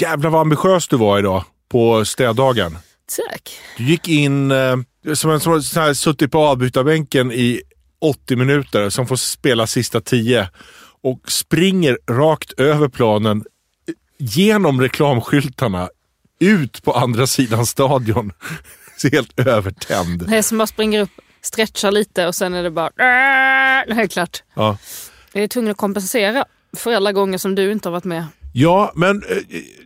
Jävlar vad ambitiös du var idag på städdagen. Tack. Du gick in eh, som en som så här, suttit på avbytarbänken i 80 minuter, som får spela sista 10 och springer rakt över planen genom reklamskyltarna ut på andra sidan stadion. Helt övertänd. Det är som att springer upp, stretchar lite och sen är det bara... Det är klart. Ja. Jag är tvungen att kompensera för alla gånger som du inte har varit med. Ja, men eh,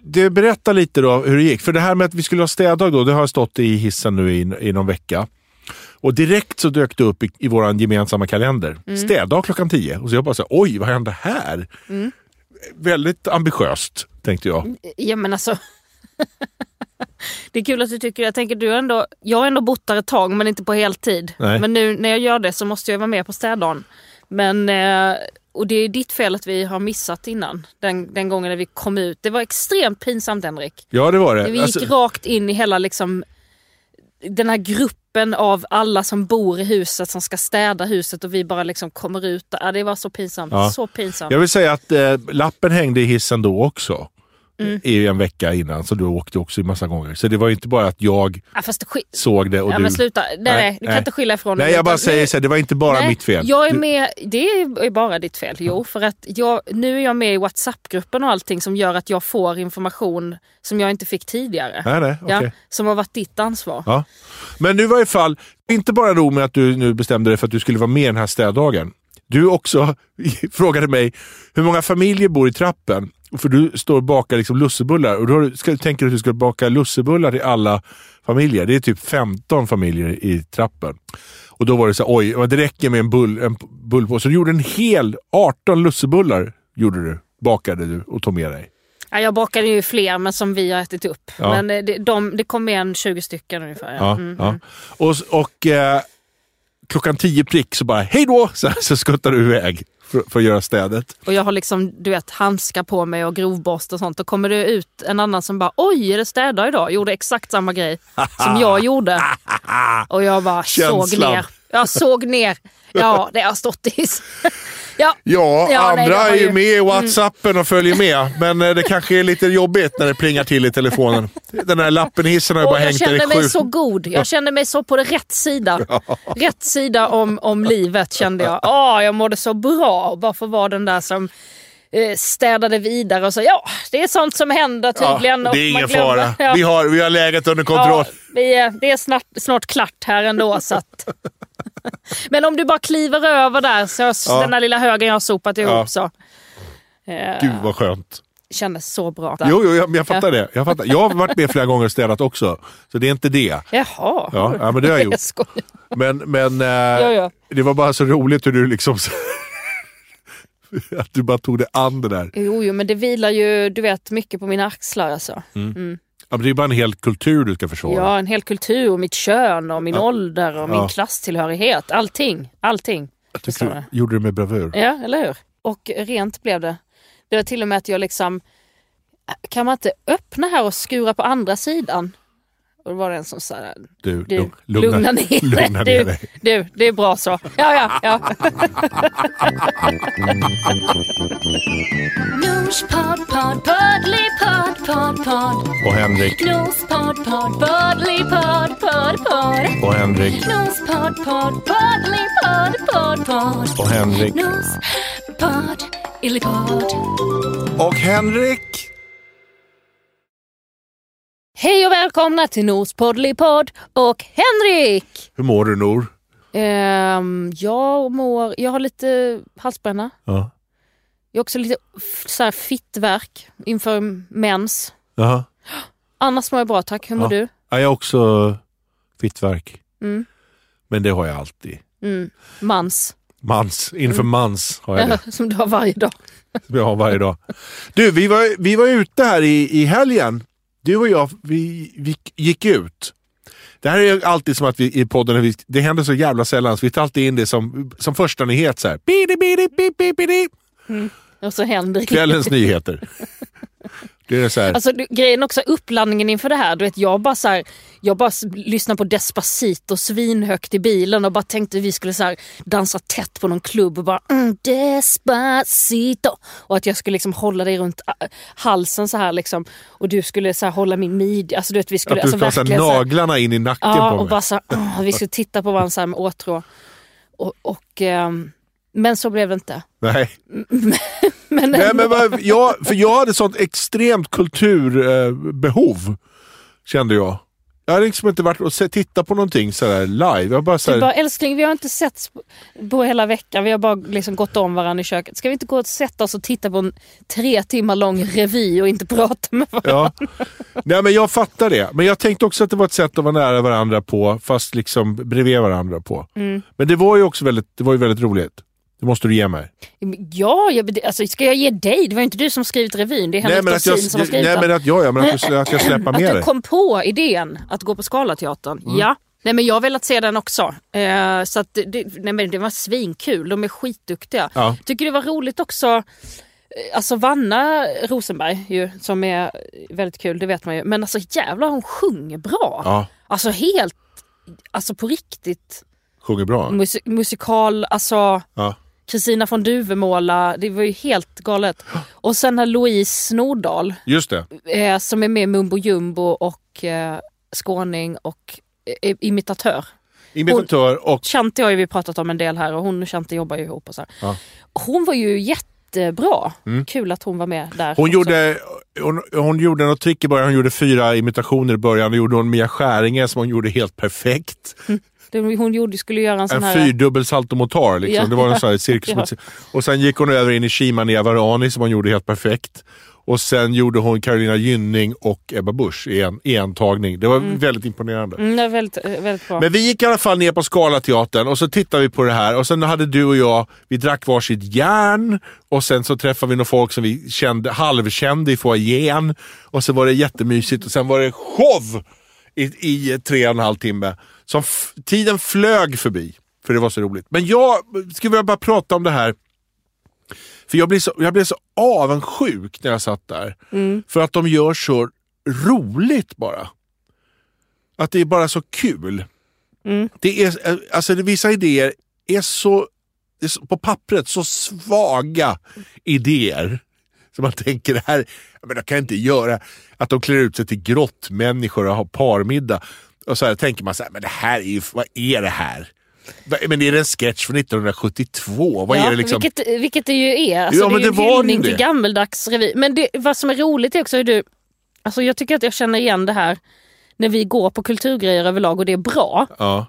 det berättar lite då hur det gick. För det här med att vi skulle ha städdag då, det har stått i hissen nu i, i någon vecka. Och direkt så dök det upp i, i vår gemensamma kalender. Mm. Städdag klockan 10. Och så jag bara så här, oj vad hände här? Mm. Väldigt ambitiöst, tänkte jag. Ja men alltså. det är kul att du tycker. Jag tänker du ändå, jag har ändå bott där ett tag men inte på heltid. Nej. Men nu när jag gör det så måste jag vara med på städdagen. Men, eh, och det är ditt fel att vi har missat innan. Den, den gången när vi kom ut. Det var extremt pinsamt Henrik. Ja, det var det. Vi gick Alltså, rakt in i hela liksom den här gruppen av alla som bor i huset som ska städa huset och vi bara liksom kommer ut. Ja, det var så pinsamt. Ja. Så pinsamt. jag vill säga att eh, lappen hängde i hissen då också. Mm. I en vecka innan, så du åkte också i massa gånger. Så det var ju inte bara att jag Ja, såg det och ja, du... men sluta. Nej, nej, du kan nej. inte skylla ifrån Nej, dig, jag bara säger så här, det var inte bara Nej, mitt fel. Jag är med, det är bara ditt fel. Jo, för att jag, nu är jag med i WhatsApp-gruppen och allting som gör att jag får information som jag inte fick tidigare. Nej, nej, okej. ja, som har varit ditt ansvar. Ja. Men nu var i fall, inte bara nog med att du nu bestämde dig för att du skulle vara med den här städdagen. Du också frågade mig hur många familjer bor i trappen. För du står och bakar liksom lussebullar och då ska, tänker du att du ska baka lussebullar till alla familjer. Det är typ 15 familjer i trappen. Och då var det så här, oj, det räcker med en, bull, en bullpåse. Så du gjorde en hel 18 lussebullar gjorde du, bakade du och tog med dig. Ja, jag bakade ju fler men som vi har ätit upp. Ja. Men eh, det, de, det kom med en 20 stycken ungefär. Ja. Mm. ja. Och, och eh, klockan tio prick så bara hej då! Så, så skuttar du iväg för, för att göra städet. Och jag har liksom du vet handskar på mig och grovborst och sånt. Då kommer det ut en annan som bara oj är det städdag idag? Gjorde exakt samma grej som jag gjorde. Och jag bara såg ner. Jag såg ner. Ja det har stått i. ja. Ja, Ja, andra nej, det är ju Mm. med i Whatsappen och följer med. Men eh, det kanske är lite jobbigt när det plingar till i telefonen. Den här hissen har ju bara jag hängt där i kände mig sju... så god. Jag kände mig så på det rätt sida. Rätt sida om, om livet kände jag. Åh, jag mådde så bra bara för att vara den där som eh, städade vidare och sa ja, det är sånt som händer Ja, tydligen. det och är ingen fara. Ja. Vi, har, vi har läget under kontroll. Ja, vi är, det är snart, snart klart här ändå. Så att... Men om du bara kliver över där, så Ja. den där lilla högen jag har sopat ihop Ja. så. Eh, Gud vad skönt. kändes så bra. Jo, jo jag, jag fattar det. Jag, fattar. jag har varit med flera gånger och städat också. Så det är inte det. Jaha. Ja, ja, men det har jag gjort. Jag. Men, men eh, ja. det var bara så roligt hur du liksom... att du bara tog det an det där. Jo, jo, men det vilar ju du vet, mycket på mina axlar. Alltså. Ja, men det är bara en hel kultur du ska försvara. Ja, en hel kultur, och mitt kön, och min ålder och min Ja. klasstillhörighet. Allting. Allting. jag tycker du gjorde det med bravur. Ja, eller hur? Och rent blev det. Det var till och med att jag liksom... Kan man inte öppna här och skura på andra sidan? Och då var det en som sa Du, du, lugn- lugna, ner dig. lugna ner du, dig. du, det är bra så. Ja, ja, ja. Nospodd, podd, poddlypodd, podd, podd. Och Henrik, Nospodd, podd, poddlypodd, podd, podd. och Henrik, Nospodd, podd, poddlypodd, podd, podd. och Henrik. Och Henrik! Hej och välkomna till Nospoddlypodd och Henrik! Hur mår du Nor? Ehm, jag mår... Jag har lite halsbränna. Ja. Jag har också lite så här fittvärk inför mens. Jaha. Annars mår jag bra tack. Hur mår Ja. du? Ja, jag har också fittvärk. Mm. Men det har jag alltid. Mm. Mans. Mans, inför mans har jag det. Som du har varje dag. Som jag har varje dag. Du, vi var, vi var ute här i, i helgen. Du och jag, vi, vi gick ut. Det här är alltid som att vi i podden, vi, det händer så jävla sällan, så vi tar alltid in det som, som första nyhet. Så här. Bidi, bidi, bidi, bidi, bidi. Och så händer Kvällens nyheter. Det är så här, Alltså grejen också, uppladdningen inför det här. Du vet, jag bara så här, jag bara lyssnade på Despacito svinhögt i bilen och bara tänkte vi skulle så här, dansa tätt på någon klubb och bara mm, Despacito. Och att jag skulle liksom hålla dig runt äh, halsen så här liksom. Och du skulle så här, hålla min midja. Alltså, du vet, vi skulle, att du alltså, ska ha så här verkligen så här- naglarna in i nacken Ja, på och mig. bara så här, vi skulle titta på varandra så här med åtrå. Och, och, ehm, men så blev det inte. Nej. Men, Nej, men vad, jag, för jag hade sånt extremt kulturbehov, kände jag. Jag hade liksom inte varit och tittat på någonting sådär live. Jag bara så Du bara, älskling vi har inte sett på hela veckan. Vi har bara liksom gått om varandra i köket. Ska vi inte gå och sätta oss och titta på en tre timmar lång revy och inte prata med varandra? Ja. Nej, men jag fattar det. Men jag tänkte också att det var ett sätt att vara nära varandra på, fast liksom bredvid varandra på. Mm. Men det var ju också väldigt, det var ju väldigt roligt. Det måste du ge mig. Ja, jag, alltså, ska jag ge dig? Det var inte du som skrivit revyn. Det är Henrik Nej att jag, Dorsin som har skrivit nej, den. men att jag, ja, men att, du, att jag släpper Att med du dig. kom på idén att gå på Scalateatern. Ja. Nej, men jag har velat se den också. Eh, så att det, nej, men det var svinkul. De är skitduktiga. Ja. Tycker det var roligt också. eh, Alltså Vanna Rosenberg ju, som är väldigt kul, det vet man ju. Men alltså jävlar hon sjunger bra. Ja, Alltså helt, alltså på riktigt. sjunger bra. Musi- musikal, alltså Ja. Kristina från Duvemåla, det var ju helt galet. Och sen har Louise Nordahl Just det. eh, som är med i Mumbo Jumbo och eh, skåning och eh, imitatör. Imitatör och... Chante har ju vi pratat om en del här och hon och Chante jobbar ju ihop. Och så här. Ja. Hon var ju jättebra. Kul att hon var med där. Mm. Hon också. gjorde, hon, hon gjorde något trick i början. Hon gjorde fyra imitationer i början. Då gjorde hon Mia Skäringer som hon gjorde helt perfekt. Hon gjorde, skulle göra en sån En här... fyrdubbel saltomortar. Liksom. Ja. Det var en sån här cirkus. Ja. Och sen gick hon över in i Shima Niavarani som hon gjorde helt perfekt. Och sen gjorde hon Carolina Gynning och Ebba Busch i en, i en tagning. Det var väldigt imponerande. Mm, det var väldigt, eh, väldigt bra. Men vi gick i alla fall ner på Scalateatern och så tittade vi på det här och sen hade du och jag, vi drack varsitt järn och sen så träffade vi några folk som vi kände, halvkände i foajén och så var det jättemysigt och sen var det show i, i tre och en halv timme. Som tiden flög förbi, för det var så roligt. Men jag skulle vilja bara prata om det här, för jag blev så, jag blev så avundsjuk när jag satt där. För att de gör så roligt bara. Att det är bara så kul. Det är, eh, alltså det, vissa idéer är så, är så, på pappret, så svaga idéer. Så man tänker, det här men jag kan inte göra att de klär ut sig till grottmänniskor och har parmiddag. Och så här, tänker man så här, men det här är ju, vad är det här? Men är det en sketch från 1972? Vad ja, är det liksom? vilket, vilket det ju är. Alltså, Ja, det men är ju det en var hyllning till gammeldags revy. Men det, vad som är roligt är också hur du... Alltså jag tycker att jag känner igen det här när vi går på kulturgrejer överlag och det är bra. Ja,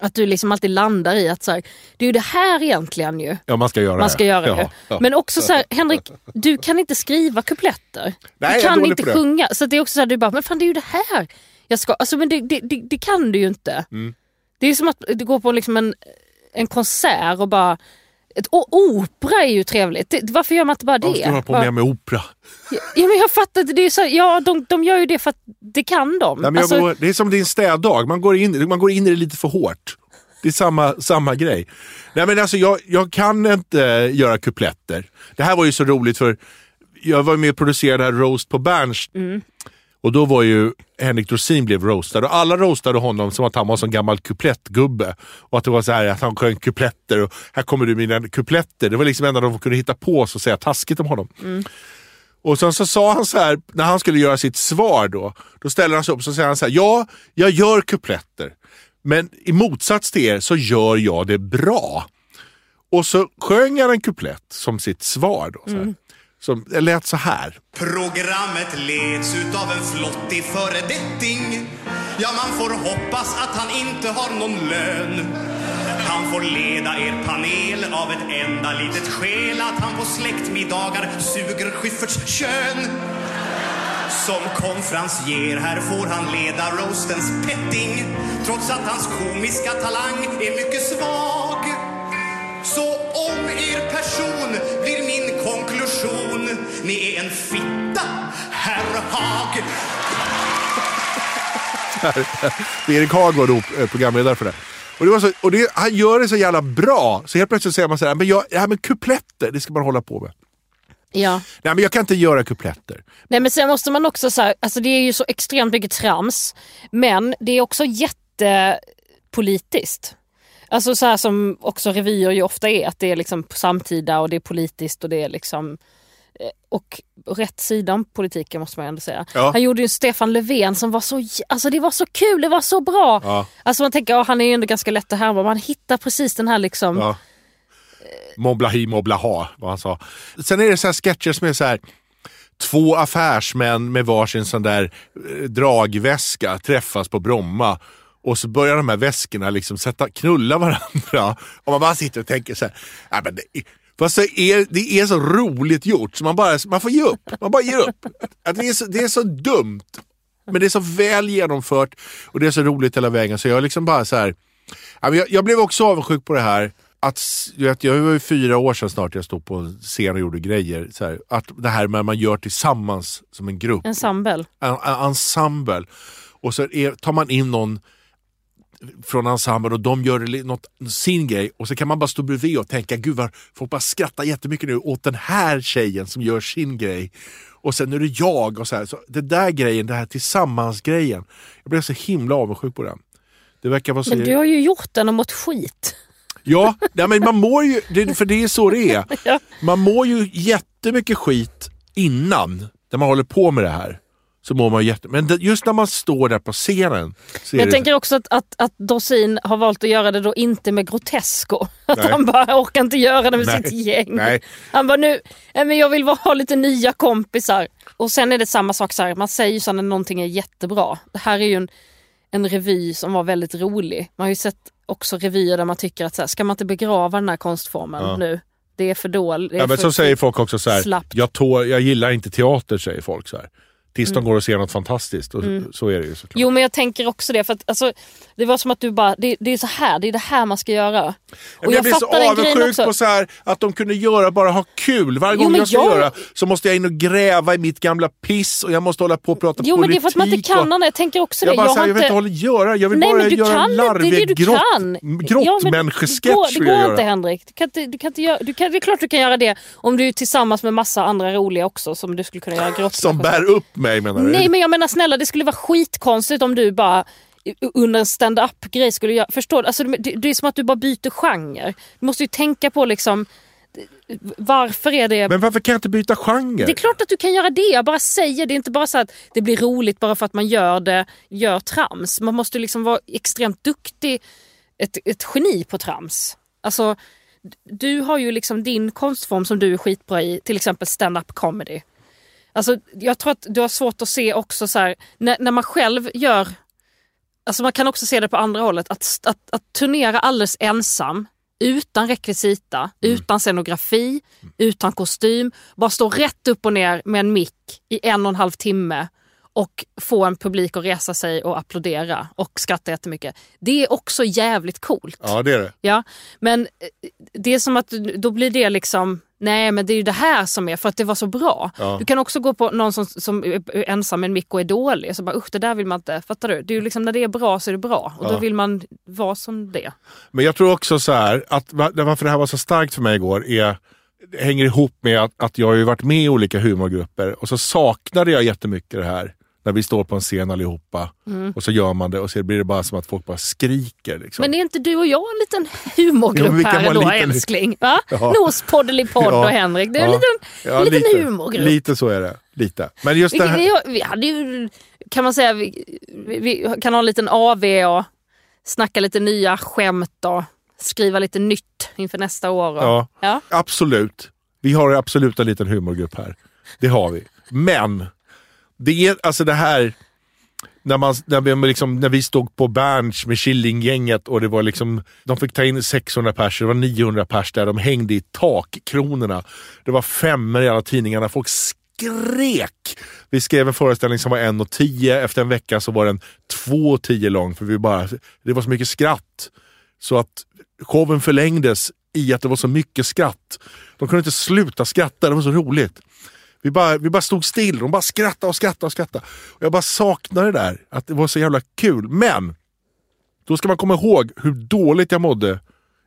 Att du liksom alltid landar i att så här, det är ju det här egentligen ju. ja, man ska göra Man ska det. göra det. Ja. Men också så här, Henrik, du kan inte skriva kupletter. Nej, du kan inte sjunga. Så det är också så här, du bara, men fan det är ju det här jag ska... Alltså men det, det, det, det kan du ju inte. Mm. Det är som att du går på liksom en, en konsert och bara... Ett, och opera är ju trevligt. Det, varför gör man inte bara det? Jag ska hålla på Bara- med, opera. Ja, men jag fattar inte. Det är så, ja, de, de gör ju det för att det kan de. Nej, Alltså, går, det är som din städdag, man går, in, man går in i det lite för hårt. Det är samma, samma grej. Nej, men alltså, jag, jag kan inte göra kupletter. Det här var ju så roligt för jag var med och producerade här Roast på Berns. Och då var ju Henrik Dorsin blev roastad och alla roastade honom som att han var sån gammal kuplettgubbe. Och att det var så här att han sjöng kupletter och här kommer du med dina kupletter. Det var liksom enda de kunde hitta på så att säga taskigt om honom. Och sen så sa han så här, när han skulle göra sitt svar då, då ställer han sig upp och så säger han så här, ja, jag gör kupletter. Men i motsats till er så gör jag det bra. Och så sjöng han en kuplett som sitt svar. Då, så här. Som, det lät så här. Programmet leds utav en flottig föredetting. Ja, man får hoppas att han inte har någon lön. Han får leda er panel av ett enda litet skäl att han på släktmiddagar suger Schyfferts kön. Som konferencier här får han leda roastens petting trots att hans komiska talang är mycket svag. Så om er person blir min konklusion Ni är en fitta, herr Haag Erik Haag var då eh, programledare för det. Och, det, var så, och det, han gör det så jävla bra, så helt plötsligt säger man så här, men jag, det här med kupletter, det ska man hålla på med. Ja. Nej men jag kan inte göra kupletter. Nej men sen måste man också säga, alltså det är ju så extremt mycket trams. Men det är också jättepolitiskt. Alltså så här som också revyer ju ofta är, att det är liksom samtida och det är politiskt och det är liksom eh, och rätt sida om politiken måste man ändå säga. Ja. Han gjorde ju Stefan Löfven som var så, alltså det var så kul, det var så bra. Ja. Alltså man tänker, ja, han är ju ändå ganska lätt att härma, man hittar precis den här liksom, Ja. Mobblahi mobblaha, vad han sa. Sen är det så här sketcher som är så här. Två affärsmän med varsin sån där eh, dragväska träffas på Bromma och så börjar de här väskorna liksom sätta, knulla varandra. Och man bara sitter och tänker så här. "Ja, men det, är- fast det är, det är så roligt gjort så man, bara, man får ge upp. Man bara ger upp. Att det, är så, det är så dumt. Men det är så väl genomfört och det är så roligt hela vägen så jag liksom bara så här. Jag, jag blev också avundsjuk på det här. Att, vet, jag var ju fyra år sedan snart jag stod på en scen och gjorde grejer. Så här, att det här med att man gör tillsammans som en grupp, ensemble. en, en ensemble. Och så är, tar man in någon från ensemblen och de gör något, sin grej och så kan man bara stå bredvid och tänka gud vad folk bara skrattar jättemycket nu åt den här tjejen som gör sin grej. Och sen är det jag och så här. Så det där grejen, det här tillsammans-grejen. Jag blev så himla avundsjuk på den. Det verkar vara så... Men du har ju gjort den och mått skit. Ja, nej, men man mår ju, för det är så det är. Man mår ju jättemycket skit innan, när man håller på med det här. Så mår man jätte... Men just när man står där på scenen. Men jag det, tänker också att, att, att Dorsin har valt att göra det då inte med Grotesco. Att Nej. han bara orkar inte göra det med Nej. sitt gäng. Nej. Han bara nu, nej, men jag vill bara ha lite nya kompisar. Och sen är det samma sak så här, man säger ju så när någonting är jättebra. Det här är ju en, en revy som var väldigt rolig. Man har ju sett också revyer där man tycker att så här, ska man inte begrava den här konstformen Ja. nu? Det är för dåligt. ja, men så säger folk också så här, jag, tå, jag gillar inte teater säger folk så här. Tills Mm. de går och ser något fantastiskt. Och Så är det ju såklart. Jo men jag tänker också det, för att alltså, det var som att du bara, det, det är så här, det är det här man ska göra. Men jag, blir så avundsjuk på så här, att de kunde göra, bara ha kul. Varje Jo, gång men jag ska jag- göra så måste jag in och gräva i mitt gamla piss och jag måste hålla på och prata Jo men det politik. är för att man inte och- kan annat. Jag tänker också Jag, det. bara, Jag jag, har jag vet inte vad jag göra. Jag vill Nej bara göra kan en inte, det är larvig det du grott. Ja, men det går, jag det göra. går inte Henrik. Du kan inte, du kan inte göra, du kan, det är klart du kan göra det om du är tillsammans med massa andra roliga också som du skulle kunna göra grott Som bär upp mig menar du? Nej men jag menar snälla det skulle vara skitkonstigt om du bara under en stand-up grej skulle göra, förstår du? Alltså, det, det är som att du bara byter genre. Du måste ju tänka på liksom varför är det... Men varför kan jag inte byta genre? Det är klart att du kan göra det, jag bara säger det. är inte bara så att det blir roligt bara för att man gör det, gör trams. Man måste liksom vara extremt duktig, ett, ett geni på trams. Alltså, du har ju liksom din konstform som du är skitbra i, till exempel stand-up comedy. Alltså, jag tror att du har svårt att se också så här, när, när man själv gör Alltså man kan också se det på andra hållet, att, att, att turnera alldeles ensam utan rekvisita, utan scenografi, utan kostym, bara stå rätt upp och ner med en mick i en och en halv timme och få en publik att resa sig och applådera och skratta jättemycket. Det är också jävligt coolt. Ja det är det. Ja, men eh, det är som att då blir det liksom, nej men det är ju det här som är för att det var så bra. Ja. Du kan också gå på någon som, som är ensam med en mick och är dålig. Så bara usch det där vill man inte, fattar du? Det är ju liksom när det är bra så är det bra och då Ja. vill man vara som det. Men jag tror också så här, att va- varför det här var så starkt för mig igår är hänger ihop med att, att jag har varit med i olika humorgrupper och så saknade jag jättemycket det här när vi står på en scen allihopa och så gör man det och så blir det bara som att folk bara skriker. Liksom. Men är inte du och jag en liten humorgrupp kan här då en liten- älskling? Va? Ja. Nos Poddelipodd Ja. och Henrik, det är en Ja. liten, Ja, en liten lite, humorgrupp. Lite så är det. Lite. Men just Vi, det här, vi, hade ju, kan man säga, vi, vi, vi kan ha en liten AV och snacka lite nya skämt och skriva lite nytt inför nästa år. Och, Ja. Ja. Absolut. Vi har absolut en liten humorgrupp här. Det har vi. Men, det är alltså det här när, man, när, vi, liksom, när vi stod på Berns med Killinggänget och det var liksom, de fick ta in 600 pers, det var 900 pers där, de hängde i takkronorna. Det var femmor i alla tidningarna, folk skrek. Vi skrev en föreställning som var 1.10, efter en vecka så var den 2.10 lång för vi bara, det var så mycket skratt. Så att showen förlängdes i att det var så mycket skratt. De kunde inte sluta skratta, det var så roligt. Vi bara, vi bara stod still, de bara skrattade och skrattade och skrattade. Och jag bara saknade det där, att det var så jävla kul. Men, då ska man komma ihåg hur dåligt jag mådde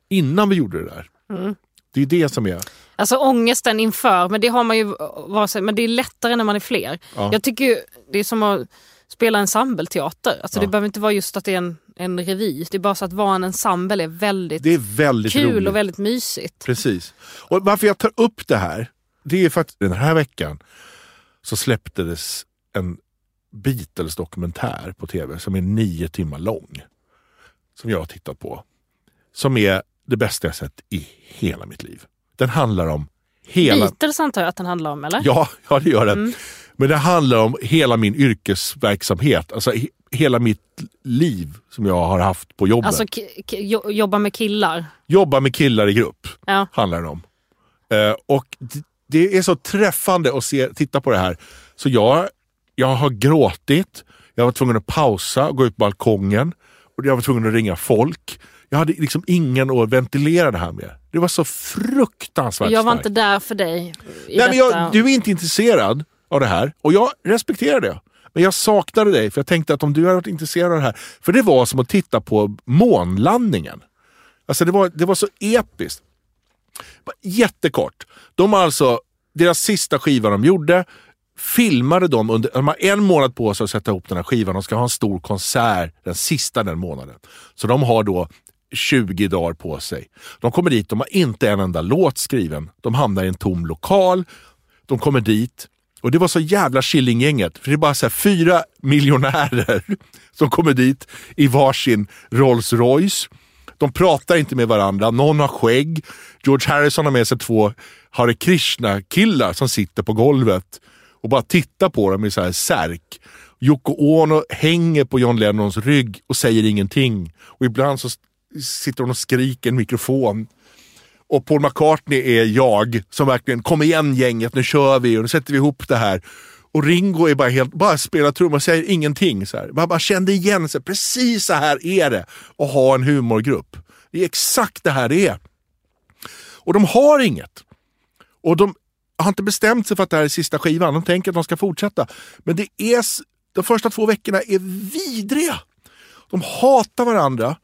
innan vi gjorde det där. Det är det som är... Alltså ångesten inför, men det har man ju men det är lättare när man är fler. Ja. Jag tycker ju, det är som att spela ensembleteater. Alltså Ja. Det behöver inte vara just att det är en, en revy. Det är bara så att vara en ensemble är väldigt Det är väldigt kul roligt. och väldigt mysigt. Precis. Och varför jag tar upp det här, det är för att den här veckan så släpptes en Beatles-dokumentär på tv som är nio timmar lång. Som jag har tittat på. Som är det bästa jag sett i hela mitt liv. Den handlar om hela... Beatles antar jag att den handlar om eller? Ja, ja, det gör den. Mm. Men det handlar om hela min yrkesverksamhet. Alltså he- hela mitt liv som jag har haft på jobbet. Alltså jobba med killar. Jobba med killar i grupp Ja. handlar den om. Eh, och det är så träffande att se, titta på det här. Så jag, jag har gråtit, jag var tvungen att pausa och gå ut på balkongen. Och jag var tvungen att ringa folk. Jag hade liksom ingen att ventilera det här med. Det var så fruktansvärt Jag var starkt. inte där för dig. Nej, men jag, du är inte intresserad av det här och jag respekterar det. Men jag saknade dig för jag tänkte att om du hade varit intresserad av det här. För det var som att titta på månlandningen. Alltså det var, det var så episkt. Jättekort. De har alltså, deras sista skiva de gjorde, filmade de under, de har en månad på sig att sätta ihop den här skivan. De ska ha en stor konsert den sista den månaden. Så de har då 20 dagar på sig. De kommer dit, de har inte en enda låt skriven. De hamnar i en tom lokal. De kommer dit och det var så jävla Killinggänget. För det är bara så här fyra miljonärer som kommer dit i varsin Rolls Royce. De pratar inte med varandra, någon har skägg. George Harrison har med sig två Hare Krishna-killar som sitter på golvet och bara tittar på dem i så här särk. Yoko Ono hänger på John Lennons rygg och säger ingenting. Och ibland så sitter hon och skriker i en mikrofon. Och Paul McCartney är jag som verkligen, kom igen gänget, nu kör vi och nu sätter vi ihop det här. Och Ringo är bara helt, bara spelar trummor och säger ingenting. Så här. Man bara kände igen sig, precis så här är det att ha en humorgrupp. Det är exakt det här det är. Och de har inget. Och de har inte bestämt sig för att det här är sista skivan. De tänker att de ska fortsätta. Men det är, de första två veckorna är vidriga. De hatar varandra.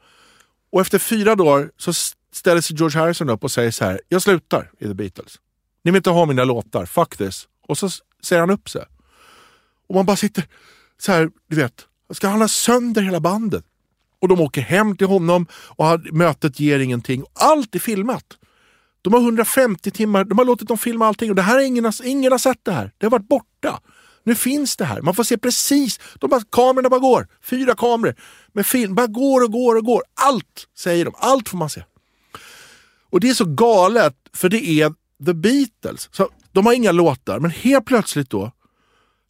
Och efter fyra dagar så ställer sig George Harrison upp och säger så här. Jag slutar i The Beatles. Ni vill inte ha mina låtar, fuck this. Och så säger han upp sig. Och man bara sitter så här, du vet. Ska han ha sönder hela bandet? Och de åker hem till honom och mötet ger ingenting. Allt är filmat. De har 150 timmar, de har låtit dem filma allting och det här är ingen, har- ingen har sett det här. Det har varit borta. Nu finns det här. Man får se precis, de bara, kamerorna bara går. Fyra kameror med film, bara går och går och går. Allt säger de, allt får man se. Och det är så galet, för det är The Beatles. Så de har inga låtar, men helt plötsligt då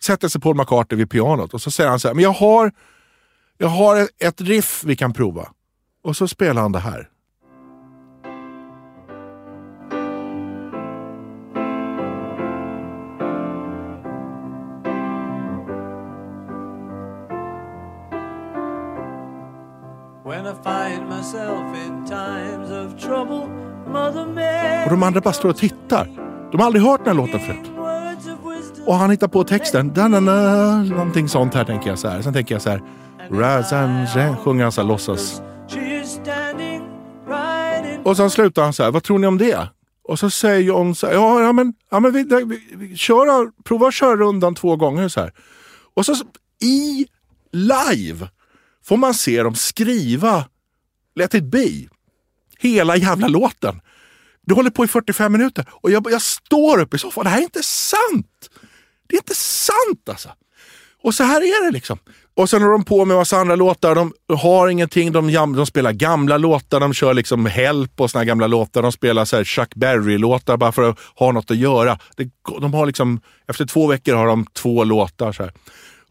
sätter sig Paul McCartney vid pianot och så säger han så här, men jag har, jag har ett riff vi kan prova. Och så spelar han det här. Och de andra bara står och tittar. De har aldrig hört den här låten förut. Och han hittar på texten. Da-na-na, någonting sånt här tänker jag så här. Sen tänker jag så här. Razan, sjunger han så här låtsas. Och sen slutar han så här. Vad tror ni om det? Och så säger John så här. Ja, ja men, ja, men vi, vi, vi, kör, prova att köra rundan två gånger så här. Och så i live får man se dem skriva Let it be. Hela jävla låten. Det håller på i 45 minuter och jag, jag står upp i soffan. Det här är inte sant! Det är inte sant alltså. Och så här är det liksom. Och sen har de på med massa andra låtar. De har ingenting. De, jam, de spelar gamla låtar. De kör liksom Help och såna här gamla låtar. De spelar så här Chuck Berry-låtar bara för att ha något att göra. Det, de har liksom, efter två veckor har de två låtar. Så här.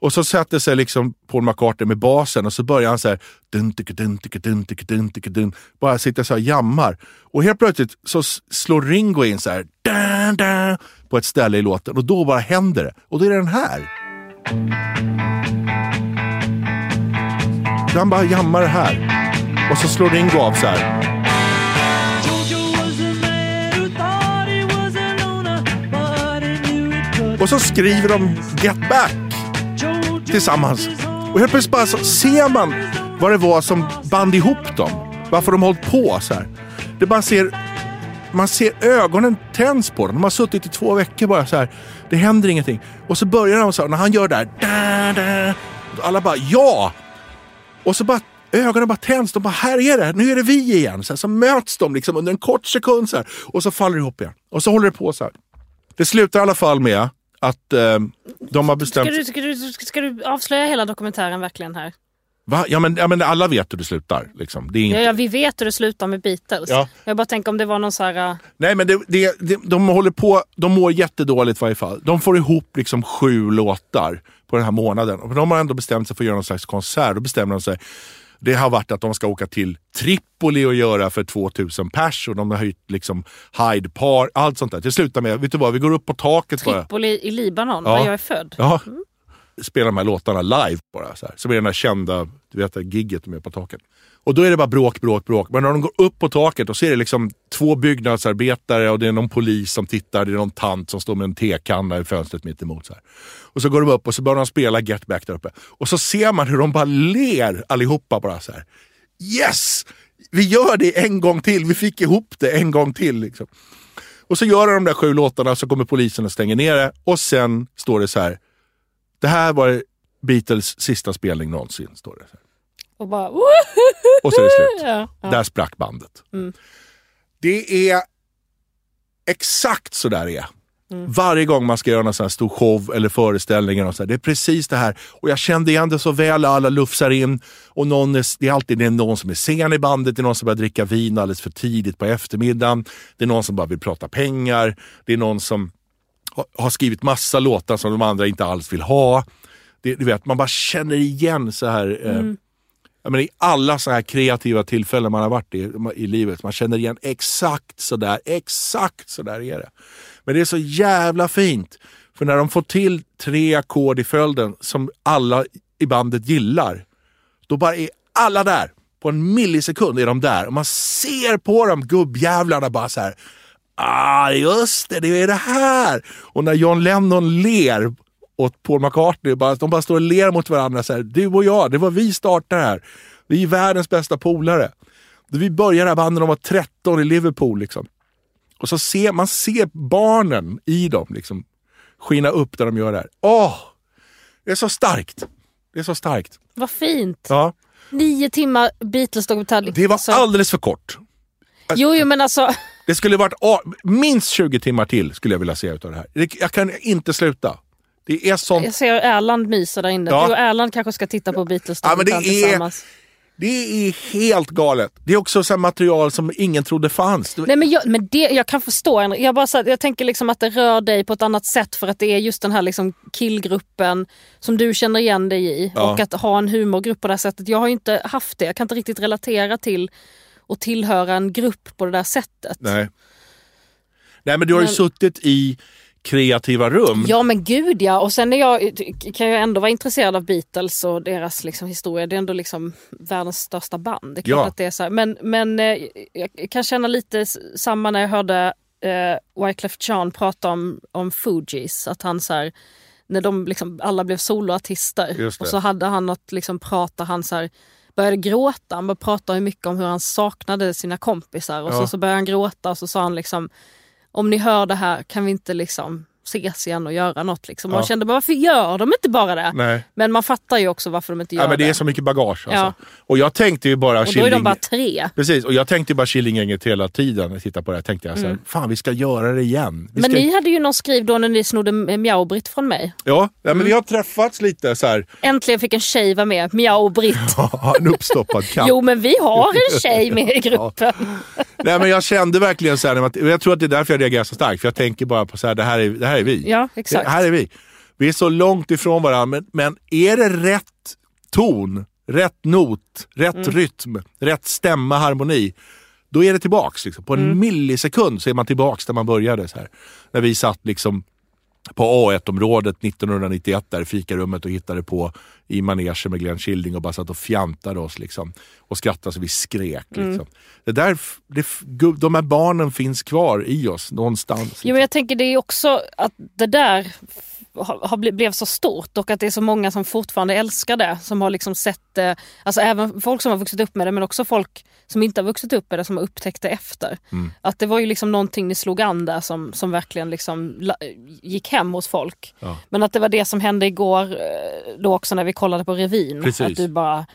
Och så sätter sig liksom Paul McCartney med basen och så börjar han så här, dun, ticka, dun, ticka, dun, ticka, dun, ticka, dun, bara sitter så här och jammar. Och helt plötsligt så slår Ringo in så här, dun, dun, på ett ställe i låten och då bara händer det. Och då är det den här. Han bara jammar här. Och så slår Ringo av så här. Och så skriver de Get Back tillsammans. Och helt plötsligt bara så ser man vad det var som band ihop dem. Varför de hållit på så här. Det bara ser man ser ögonen tänds på dem. De har suttit i två veckor bara så här. Det händer ingenting. Och så börjar de så här, när han gör det här. Da, da, alla bara ja! Och så bara ögonen bara tänds. De bara här är det, nu är det vi igen. Så, här, så möts de liksom under en kort sekund så här. Och så faller det ihop igen. Och så håller det på så här. Det slutar i alla fall med att eh, de har Ska bestämt... du, ska, du, ska du avslöja hela dokumentären verkligen här? Va? Ja, men, ja men alla vet hur det slutar. Liksom. Det är Ja, inte... ja, vi vet hur det slutar med Beatles. Ja. Jag bara tänker om det var någon så här... äh, Nej men det, det, det, de håller på, de mår jättedåligt i varje fall. De får ihop liksom sju låtar på den här månaden. Och de har ändå bestämt sig för att göra någon slags konsert. Då bestämmer de sig. Det har varit att de ska åka till Tripoli och göra för 2000 pers och de har höjt liksom Hyde Park, allt sånt där. Det slutar med, vet du vad, vi går upp på taket bara. Tripoli i Libanon, Ja. där jag är född. Ja spela de här låtarna live bara. Så, här. Som är det den här kända du vet, det gigget de är på taket. Och då är det bara bråk, bråk, bråk. Men när de går upp på taket och så är det liksom två byggnadsarbetare och det är någon polis som tittar. Det är någon tant som står med en tekanna i fönstret mitt emot. Så här. Och så går de upp och så börjar de spela Get Back där uppe. Och så ser man hur de bara ler allihopa bara så här. Yes! Vi gör det en gång till. Vi fick ihop det en gång till. Liksom. Och så gör de de där sju låtarna så kommer polisen och stänger ner det. Och sen står det så här. Det här var Beatles sista spelning någonsin. Står det. Och bara... Och så är det slut. Ja, ja. Där sprack bandet. Det är exakt så där det är. Varje gång man ska göra någon sån här stor show eller föreställning. Och så här, det är precis det här. Och jag kände igen det så väl. Alla lufsar in. Och någon är, det är alltid det är någon som är sen i bandet. Det är någon som börjar dricka vin alldeles för tidigt på eftermiddagen. Det är någon som bara vill prata pengar. Det är någon som har- skrivit massa låtar som de andra inte alls vill ha. Det, du vet, man bara känner igen så här. Eh, jag menar, I alla så här kreativa tillfällen man har varit i, i livet. Man känner igen exakt så där, exakt så där är det. Men det är så jävla fint. För när de får till tre ackord i följden som alla i bandet gillar. Då bara är alla där. På en millisekund är de där. Och man ser på dem, gubbjävlarna, bara så här. Ah, just det, det är det här. Och när John Lennon ler åt Paul McCartney, bara, de bara står och ler mot varandra. Så här, du och jag, det var vi startade här. Vi är världens bästa polare. Vi började det här bandet när de var 13 i Liverpool. Liksom. Och så ser man ser barnen i dem liksom, skina upp där de gör det här. Åh! Det är så starkt. Det är så starkt. Vad fint. Ja, Nio timmar Beatles-dokumentär. det var Alltså, alldeles för kort. Jo, jo, men alltså... Det skulle varit minst 20 timmar till skulle jag vilja se utav det här. Jag kan inte sluta. Det är sånt Jag ser Erland mysa där inne. Ja. Du och Erland kanske ska titta på beatles Ja, men det är-. Det är helt galet. Det är också så material som ingen trodde fanns. Nej, men jag, men det, jag kan förstå. Jag, bara, så här, jag tänker liksom att det rör dig på ett annat sätt för att det är just den här liksom killgruppen som du känner igen dig i. Ja. Och att ha en humorgrupp på det här sättet. Jag har inte haft det. Jag kan inte riktigt relatera till att tillhöra en grupp på det där sättet. Nej. Nej men du har ju Men- suttit i kreativa rum. Ja men gud ja. Och sen är jag, kan jag ändå vara intresserad av Beatles och deras liksom historia. Det är ändå liksom världens största band. Det Ja. att det är så här. Men, men eh, jag kan känna lite samma när jag hörde eh, Wyclef Jean prata om, om Fugees. Att han så här, när de liksom, alla blev soloartister. Och så hade han något liksom prat där han så här, började gråta. Han började prata mycket om hur han saknade sina kompisar. Och Ja. så, så började han gråta och så sa han liksom om ni hör det här kan vi inte liksom ses igen och göra något. Liksom. Man Ja. kände bara, varför gör de inte bara det? Nej. Men man fattar ju också varför de inte gör Ja, men det det. är så mycket bagage. Alltså. Ja. Och jag tänkte ju bara och då är de bara tre. Precis, och jag tänkte ju bara Killinggänget hela tiden. När jag tittade på det här tänkte jag så här, fan vi ska göra det igen. Vi Men ska... ni hade ju någon skriv då när ni snodde Mjau-Britt från mig. Ja, ja Mm. men vi har träffats lite så här. Äntligen fick en tjej vara med, Mjau-Britt. en uppstoppad katt. Jo men vi har en tjej med i gruppen. Nej, men jag kände verkligen så här, jag tror att det är därför jag reagerar så starkt. För jag tänker bara på så här, det här är, det här är vi. Ja, exakt. Det här är vi. Vi är så långt ifrån varandra, men, men är det rätt ton, rätt not, rätt Mm. rytm, rätt stämma, harmoni, då är det tillbaks. Liksom. På en Mm. millisekund så är man tillbaks där man började. Så här. När vi satt liksom på A1-området 1991 där i fikarummet och hittade på i manegen med Glenn Killing och bara satt och fjantade oss liksom. Och skrattade så vi skrek. Mm. Liksom. Det där, det, de här barnen finns kvar i oss någonstans. Jo, men jag tänker det är också att det där har, har ble- blev så stort och att det är så många som fortfarande älskar det. Som har liksom sett det, alltså även folk som har vuxit upp med det men också folk som inte har vuxit upp med det som har upptäckt det efter. Mm. Att det var ju liksom någonting ni slog an där som, som verkligen liksom la, gick hem hos folk. Ja. Men att det var det som hände igår eh, då också när vi kollade på revyn. Precis. Att du bara,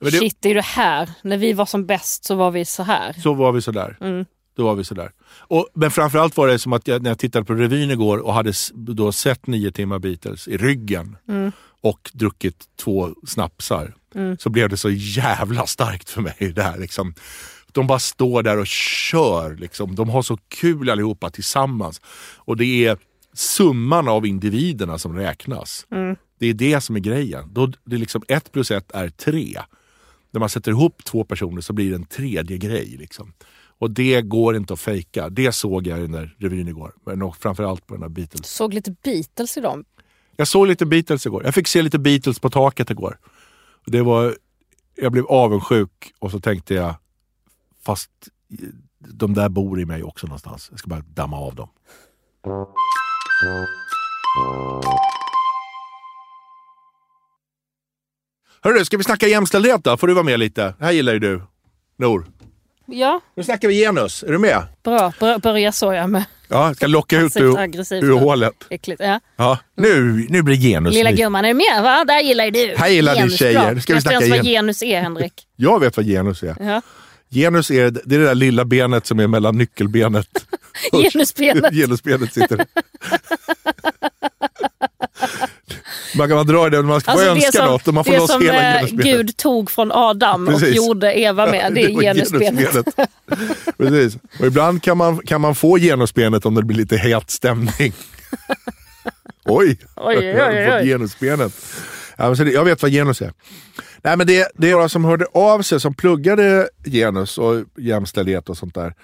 det- shit det är det här. När vi var som bäst så var vi så här. Så var vi sådär. Mm. Då var vi sådär. Och, men framförallt var det som att jag, när jag tittade på revyn igår och hade då sett nio timmar Beatles i ryggen Mm. och druckit två snapsar så blev det så jävla starkt för mig. Det här, liksom. De bara står där och kör. Liksom. De har så kul allihopa tillsammans. Och det är summan av individerna som räknas. Det är det som är grejen. Då, det är liksom ett plus ett är tre. När man sätter ihop två personer så blir det en tredje grej. Liksom. Och det går inte att fejka. Det såg jag i den där revyn igår. Men framförallt på den där Beatles. Såg lite Beatles i dem. Jag såg lite Beatles igår. Jag fick se lite Beatles på taket igår. Det var, jag blev avundsjuk och så tänkte jag, fast de där bor i mig också någonstans. Jag ska bara damma av dem. Hörru, ska vi snacka jämställdhet då? Får du vara med lite? Det här gillar ju du, Nor. Ja, Nu snackar vi genus. Är du med? bra. Bör- Börja så jag med. Ja, ska locka ut ur, aggressivt. ur hålet. Äckligt. Ja. Ja, nu, nu blir genus. Lilla gumman, är du med? Va? Där gillar ju du. Här gillar Genus, tjejer. bra. Nu ska vi du snacka ens vad gen- genus är, Henrik? Jag vet vad genus är. Ja. Genus är det, det är det där lilla benet som är mellan nyckelbenet. Genusbenet. Genusbenet sitter. Man kan man dra det, man ska Alltså det önska som, något och man får det loss som hela eh, genusbenet. Gud tog från Adam och Precis. gjorde Eva med. Det är genusbenet. Precis. Och ibland kan man, kan man få genusbenet om det blir lite het stämning. oj, Oj, oj, oj, oj. genusbenet. Det, jag vet vad genus är. Nej, men det, det är några som hörde av sig som pluggade genus och jämställdhet och sånt där.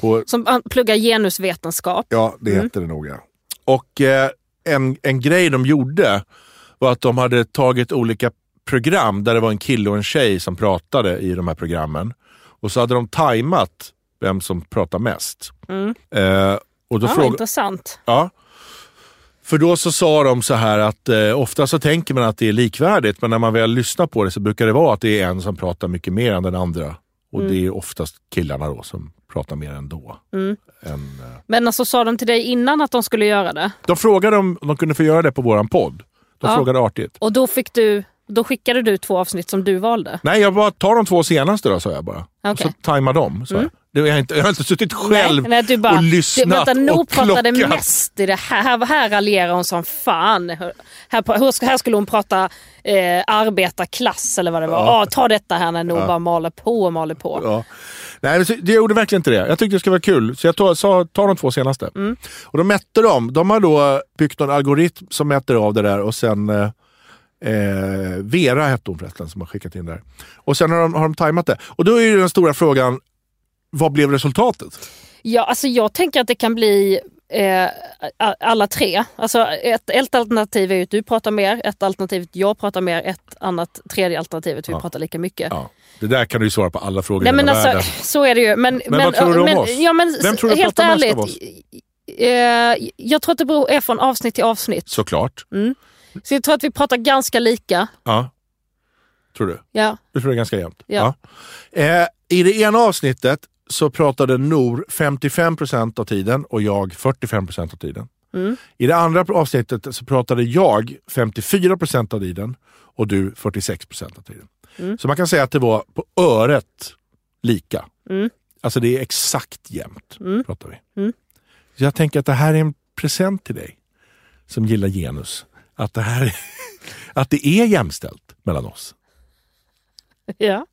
På, Som pluggar genusvetenskap. Ja, det Mm. heter det nog ja. Och eh, en, en grej de gjorde var att de hade tagit olika program där det var en kille och en tjej som pratade i de här programmen. Och så hade de tajmat vem som pratar mest. Eh, och då Ja, fråga- intressant. Ja. För då så sa de så här att eh, ofta så tänker man att det är likvärdigt men när man väl lyssnar på det så brukar det vara att det är en som pratar mycket mer än den andra. Och det är oftast killarna då som pratar mer ändå. Än, eh, Men alltså sa de till dig innan att de skulle göra det? De frågade om de kunde få göra det på våran podd. De Ja. frågade artigt. Och då fick du, då skickade du två avsnitt som du valde? Nej, jag bara tar de två senaste då, sa jag bara. Och Okej. Mm. så tajmar de. Så jag. Jag, har inte, jag har inte suttit själv nej, nej, du bara, och lyssnat du, vänta, Nor och pratade klockat. mest i det här. Här, här raljerar hon som fan. Här, här, här skulle hon prata eh, arbetarklass eller vad det var. Ja. ta detta här när Nor bara maler på och maler på. Ja. Nej, det gjorde verkligen inte det. Jag tyckte det skulle vara kul, så jag tog, sa ta de två senaste. Mm. Och de mätte dem. De har då byggt någon algoritm som mäter av det där och sen eh, eh, Vera hette hon förresten som har skickat in det där. Och sen har de, har de tajmat det. Och då är ju den stora frågan, vad blev resultatet? Ja, alltså jag tänker att det kan bli eh, alla tre. Alltså ett, ett alternativ är att du pratar mer, ett alternativ att jag pratar mer, ett annat tredje alternativ är att vi pratar lika mycket. Ja, det där kan du ju svara på alla frågor Nej i men hela alltså, världen. så är det ju. Men, men, vad tror du om men, oss? Ja, men, Vem tror du helt pratar mest ärligt, av oss? eh, jag tror att det beror är från avsnitt till avsnitt. Såklart. Så jag tror att vi pratar ganska lika. Ja. Tror du? Ja. Du tror det är ganska jämnt? Ja. Eh, I det ena avsnittet så pratade Nor 55% av tiden och jag 45% av tiden. I det andra avsnittet så pratade jag 54% av tiden och du 46% av tiden. Så man kan säga att det var på öret lika. Alltså det är exakt jämnt. pratar vi. Så jag tänker att det här är en present till dig som gillar genus. Att det, här, att det är jämställt mellan oss. Ja,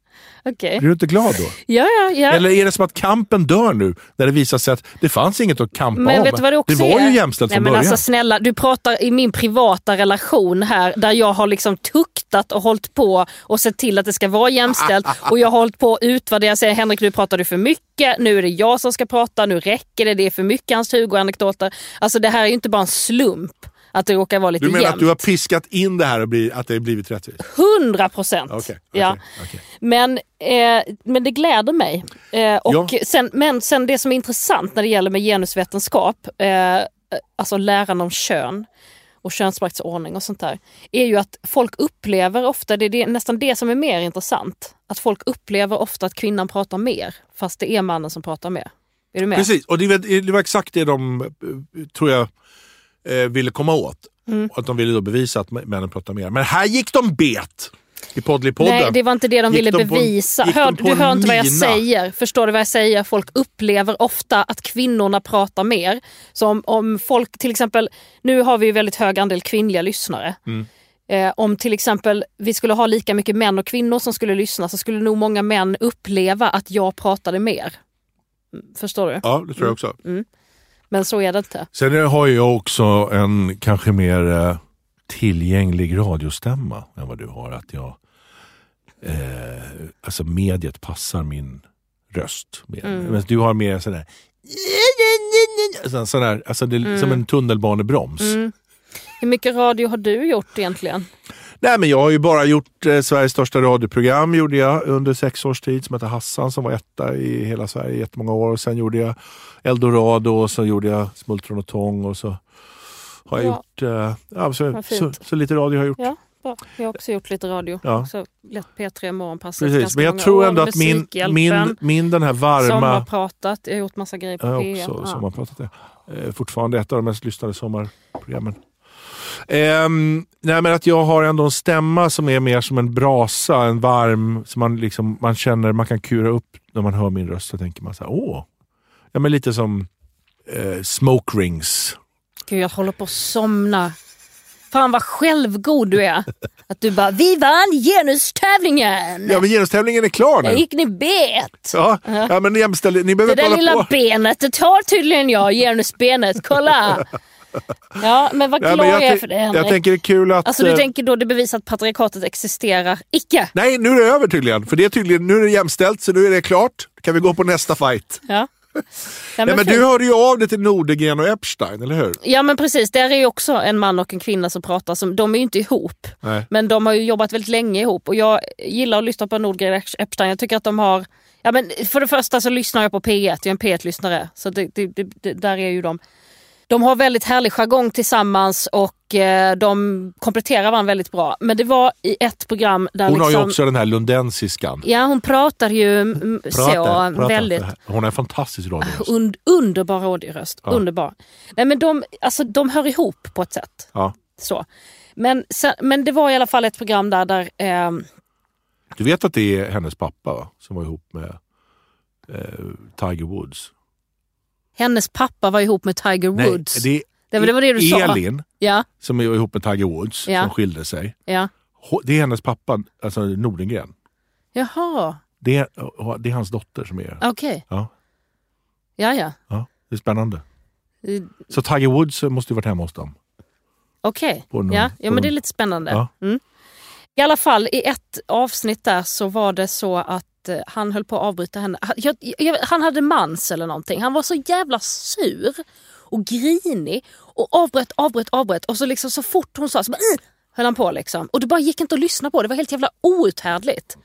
okej. Blir du inte glad då? Ja, ja, ja. Eller är det som att kampen dör nu när det visar sig att det fanns inget att kampa Men om? vet du vad det också det var är? ju jämställt Nej, från men början. Alltså, snälla, du pratar i min privata relation här där jag har liksom tuktat och hållit på och sett till att det ska vara jämställt. och jag har hållit på att utvärdera. Säger Henrik, nu pratar du för mycket. Nu är det jag som ska prata. Nu räcker det. Det är för mycket hans Hugo-anekdoter. Alltså det här är ju inte bara en slump. Att det råkar vara lite Du menar jämnt. att du har piskat in det här och bli, att det har blivit rättvist? 100 procent. Okej, ja. okej, okej. Men, eh, men det gläder mig. Eh, och Ja. sen, men sen det som är intressant när det gäller med genusvetenskap, eh, alltså läran om kön och könsmaktsordning och sånt där, är ju att folk upplever ofta, det är det, nästan det som är mer intressant, att folk upplever ofta att kvinnan pratar mer, fast det är mannen som pratar mer. Är du med? Precis, och det, var- det var exakt det de, eh, tror jag, eh, ville komma åt. Mm. Att de ville då bevisa att männen pratar mer. Men här gick de bet! I Poddly-podden. Nej, det var inte det de Gick ville de en- bevisa. de hör, du en hör inte vad jag säger. Förstår du vad jag säger? Folk upplever ofta att kvinnorna pratar mer. Så om, om folk till exempel, nu har vi ju väldigt hög andel kvinnliga lyssnare. Mm. Eh, om till exempel vi skulle ha lika mycket män och kvinnor som skulle lyssna så skulle nog många män uppleva att jag pratade mer. Mm, Förstår du? Ja, det tror jag också. Men så är det inte. Sen har jag också en kanske mer eh, tillgänglig radiostämma än vad du har. Att jag, eh, alltså mediet passar min röst. Mm. Men du har mer sån där, sån, där alltså det, är som en tunnelbanebroms. Mm. Hur mycket radio har du gjort egentligen? Nej, men jag har ju bara gjort eh, Sveriges största radioprogram gjorde jag under sex års tid som hette Hassan som var etta i hela Sverige i jättemånga år. Och sen gjorde jag Eldorado och så gjorde jag Smultron och Tång och så har jag Ja. gjort eh, ja, så, så, så lite radio har jag gjort. Ja. Jag har också gjort lite radio. Ja. Också lätt P3 Morgonpasset. Precis, men jag tror ändå att min, min, min den här varma... Sommarpratat. Jag har gjort massa grejer på Ja, P1. också Ja. sommarpratat. Ja. Eh, fortfarande ett av de mest lyssnade sommarprogrammen. Ehm, nej, men att jag har ändå en stämma som är mer som en brasa, en varm, som man, liksom, man känner man kan kura upp när man hör min röst. Så tänker man så här, åh. Ja, men lite som eh, smoke rings. Gud, jag håller på att somna. Fan vad självgod du är. Att du bara, vi vann genustävlingen! Ja, men genustävlingen är klar Där nu. gick ni bet! Ja, ja men jämställ, ni Det behöver inte där lilla på. benet, det tar tydligen jag, genusbenet. Kolla! Ja, men vad Ja, glad men jag, jag, är för det jag Henrik. tänker det är kul att... Alltså du eh, tänker då det bevisar att patriarkatet existerar icke? Nej, nu är det över tydligen. För det är tydligen, nu är det jämställt, så nu är det klart. kan vi gå på nästa fight. Ja. Ja, men fint. du hörde ju av dig till Nordegren och Epstein, eller hur? Ja men precis, där är ju också en man och en kvinna som pratar. Som, de är ju inte ihop. Nej. Men de har ju jobbat väldigt länge ihop. Och jag gillar att lyssna på Nordgren och Epstein. Jag tycker att de har... Ja, men för det första så lyssnar jag på P1, jag är en P1-lyssnare. Så det, det, det, det, där är ju de. De har väldigt härlig jargong tillsammans och eh, de kompletterar varandra väldigt bra. Men det var i ett program där Hon har liksom... ju också den här lundensiskan. Ja hon pratar ju mm, så Pratar, pratar. väldigt Hon har en fantastisk radioröst. und, underbar radioröst. Underbar. Nej, men de, alltså, de hör ihop på ett sätt. Ja. Så. Men, sen, men det var i alla fall ett program där, där ehm, Du vet att det är hennes pappa va? som var ihop med eh, Tiger Woods? Hennes pappa var ihop med Tiger Woods. Nej, det, var- det var det du sa. Elin Ja, som är ihop med Tiger Woods Ja. som skilde sig. ja. Det är hennes pappa, alltså Nordengren. Jaha, Det är, det är hans dotter som är... okej. Ja, Ja, ja. ja, det är spännande. Eh, Så Tiger Woods måste ju varit hemma hos dem. Okej. Någon- Ja, ja, men det är lite spännande. Ja. Mm. I alla fall, i ett avsnitt där så var det så att Eh, han höll på att avbryta henne. Han, jag, jag, han hade mans eller någonting. Han var så jävla sur och grinig och avbröt, avbröt, avbröt. Och så, liksom, så fort hon sa så bara, höll han på. Liksom. Och det bara gick inte att lyssna på. Det var helt jävla outhärdligt.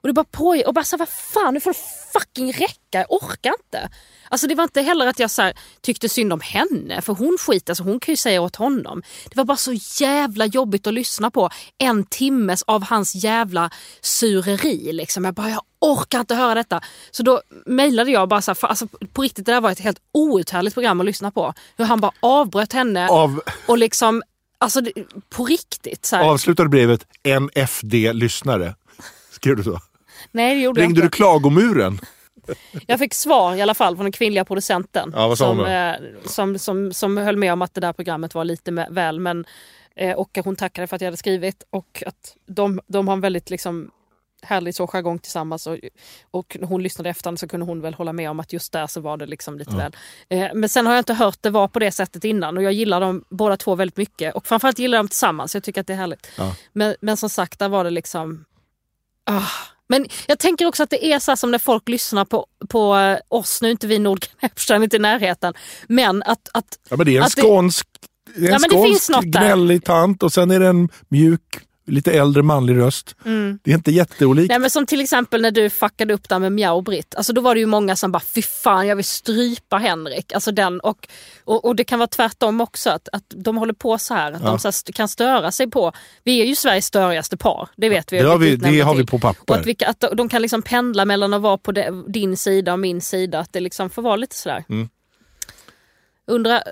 Och det bara på och bara så vad fan nu får det fucking räcka, jag orkar inte. Alltså det var inte heller att jag så här, tyckte synd om henne, för hon skiter så hon kan ju säga åt honom. Det var bara så jävla jobbigt att lyssna på en timmes av hans jävla sureri. Liksom. Jag bara, jag orkar inte höra detta. Så då mejlade jag bara så här, för, alltså, på riktigt det där var ett helt outhärdligt program att lyssna på. Hur han bara avbröt henne Av, och liksom, alltså på riktigt. Så här. avslutade brevet en FD-lyssnare. Skrev du så? Nej det gjorde jag Ringde inte. du klagomuren? Jag fick svar i alla fall från den kvinnliga producenten. Ja, som, eh, som, som, som höll med om att det där programmet var lite med, väl. Men, eh, och hon tackade för att jag hade skrivit. Och att de, de har en väldigt liksom, härlig så jargong tillsammans. Och, och när hon lyssnade efter så kunde hon väl hålla med om att just där så var det liksom lite väl. Eh, men sen har jag inte hört det vara på det sättet innan. Och jag gillar dem båda två väldigt mycket. Och framförallt gillar jag dem tillsammans. Jag tycker att det är härligt. Ja. Men, men som sagt, där var det liksom... Ah. Men jag tänker också att det är så som när folk lyssnar på, på eh, oss, nu är inte vi Nordgren Epstein inte i närheten, men att, att Ja, men det är en Att skånsk det är en Ja, skånsk, gnällig tant och sen är det en mjuk, lite äldre manlig röst. Det är inte jätteolikt. Nej, men som till exempel när du fuckade upp där med Mjau Britt. Alltså, då var det ju många som bara fy fan jag vill strypa Henrik. Alltså den, och, och, och det kan vara tvärtom också. Att, att de håller på så här. Att de så här kan störa sig på. Vi är ju Sveriges störigaste par. Det vet vi. Det har vi- det har vi på papper. Och att, vi, att de kan liksom pendla mellan att vara på din sida och min sida. Att det liksom får vara lite sådär. Mm. Undra,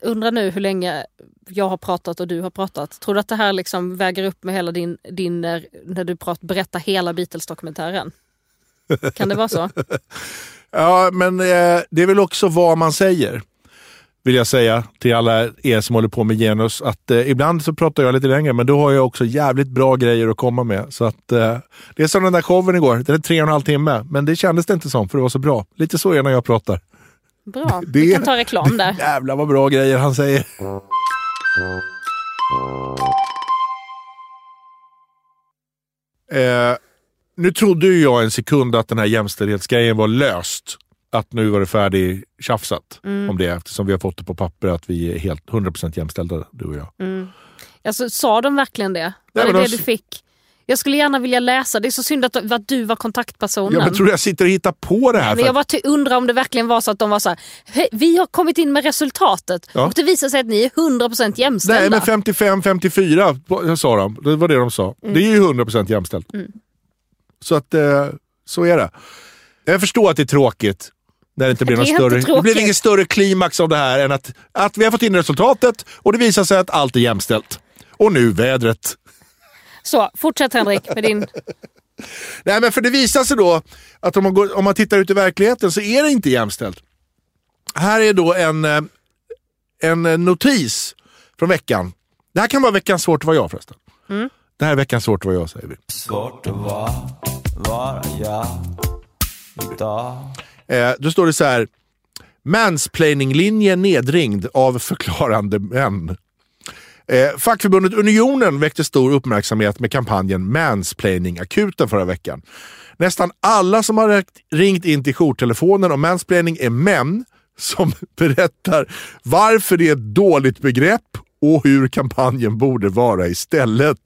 Undrar nu hur länge jag har pratat och du har pratat. Tror du att det här liksom väger upp med hela din, din eh, när du prat, berättar hela Beatles-dokumentären? Kan det vara så? Ja, men eh, det är väl också vad man säger. Vill jag säga till alla er som håller på med genus. Att eh, ibland så pratar jag lite längre, men då har jag också jävligt bra grejer att komma med. Så att eh, det är som den där showen igår. Den är tre och en halv timme, men det kändes det inte som för det var så bra. Lite så är det när jag pratar. Bra, Det- vi kan ta reklam där. Jävlar vad bra grejer han säger. Eh, nu trodde ju jag en sekund att den här jämställdhetsgrejen var löst. Att nu var det färdig tjafsat om det eftersom vi har fått det på papper att vi är helt 100% jämställda du och jag. Alltså, sa de verkligen det? Var Nej, det det de- du fick? Jag skulle gärna vilja läsa. Det är så synd att, att du var kontaktpersonen. Ja, men tror du jag sitter och hittar på det här? Men för jag bara undrar om det verkligen var så att de var så här, "Hej, vi har kommit in med resultatet Ja. och det visar sig att ni är 100% jämställda. Nej, men 55-54 sa de. Det var det de sa. Mm. Det är ju 100% jämställt. Så att eh, så är det. Jag förstår att det är tråkigt. När det inte blir Det någon större, det blir tråkigt. ingen större klimax av det här än att, att vi har fått in resultatet och det visar sig att allt är jämställt. Och nu vädret. Så, fortsätt Henrik med din... Nej, men för det visar sig då att om man, går, om man tittar ut i verkligheten så är det inte jämställt. Här är då en, eh, en eh, notis från veckan. Det här kan vara veckans svårt att vara jag förresten. Det här är veckans svårt att vara jag säger vi. Svårt att vara, vara jag idag Eh, då står det så här. Mansplaininglinje nedringd av förklarande män. Eh, fackförbundet Unionen väckte stor uppmärksamhet med kampanjen Mansplaining-akuten förra veckan. Nästan alla som har ringt- in till jourtelefonen om mansplaining är män som berättar varför det är ett dåligt begrepp och hur kampanjen borde vara istället.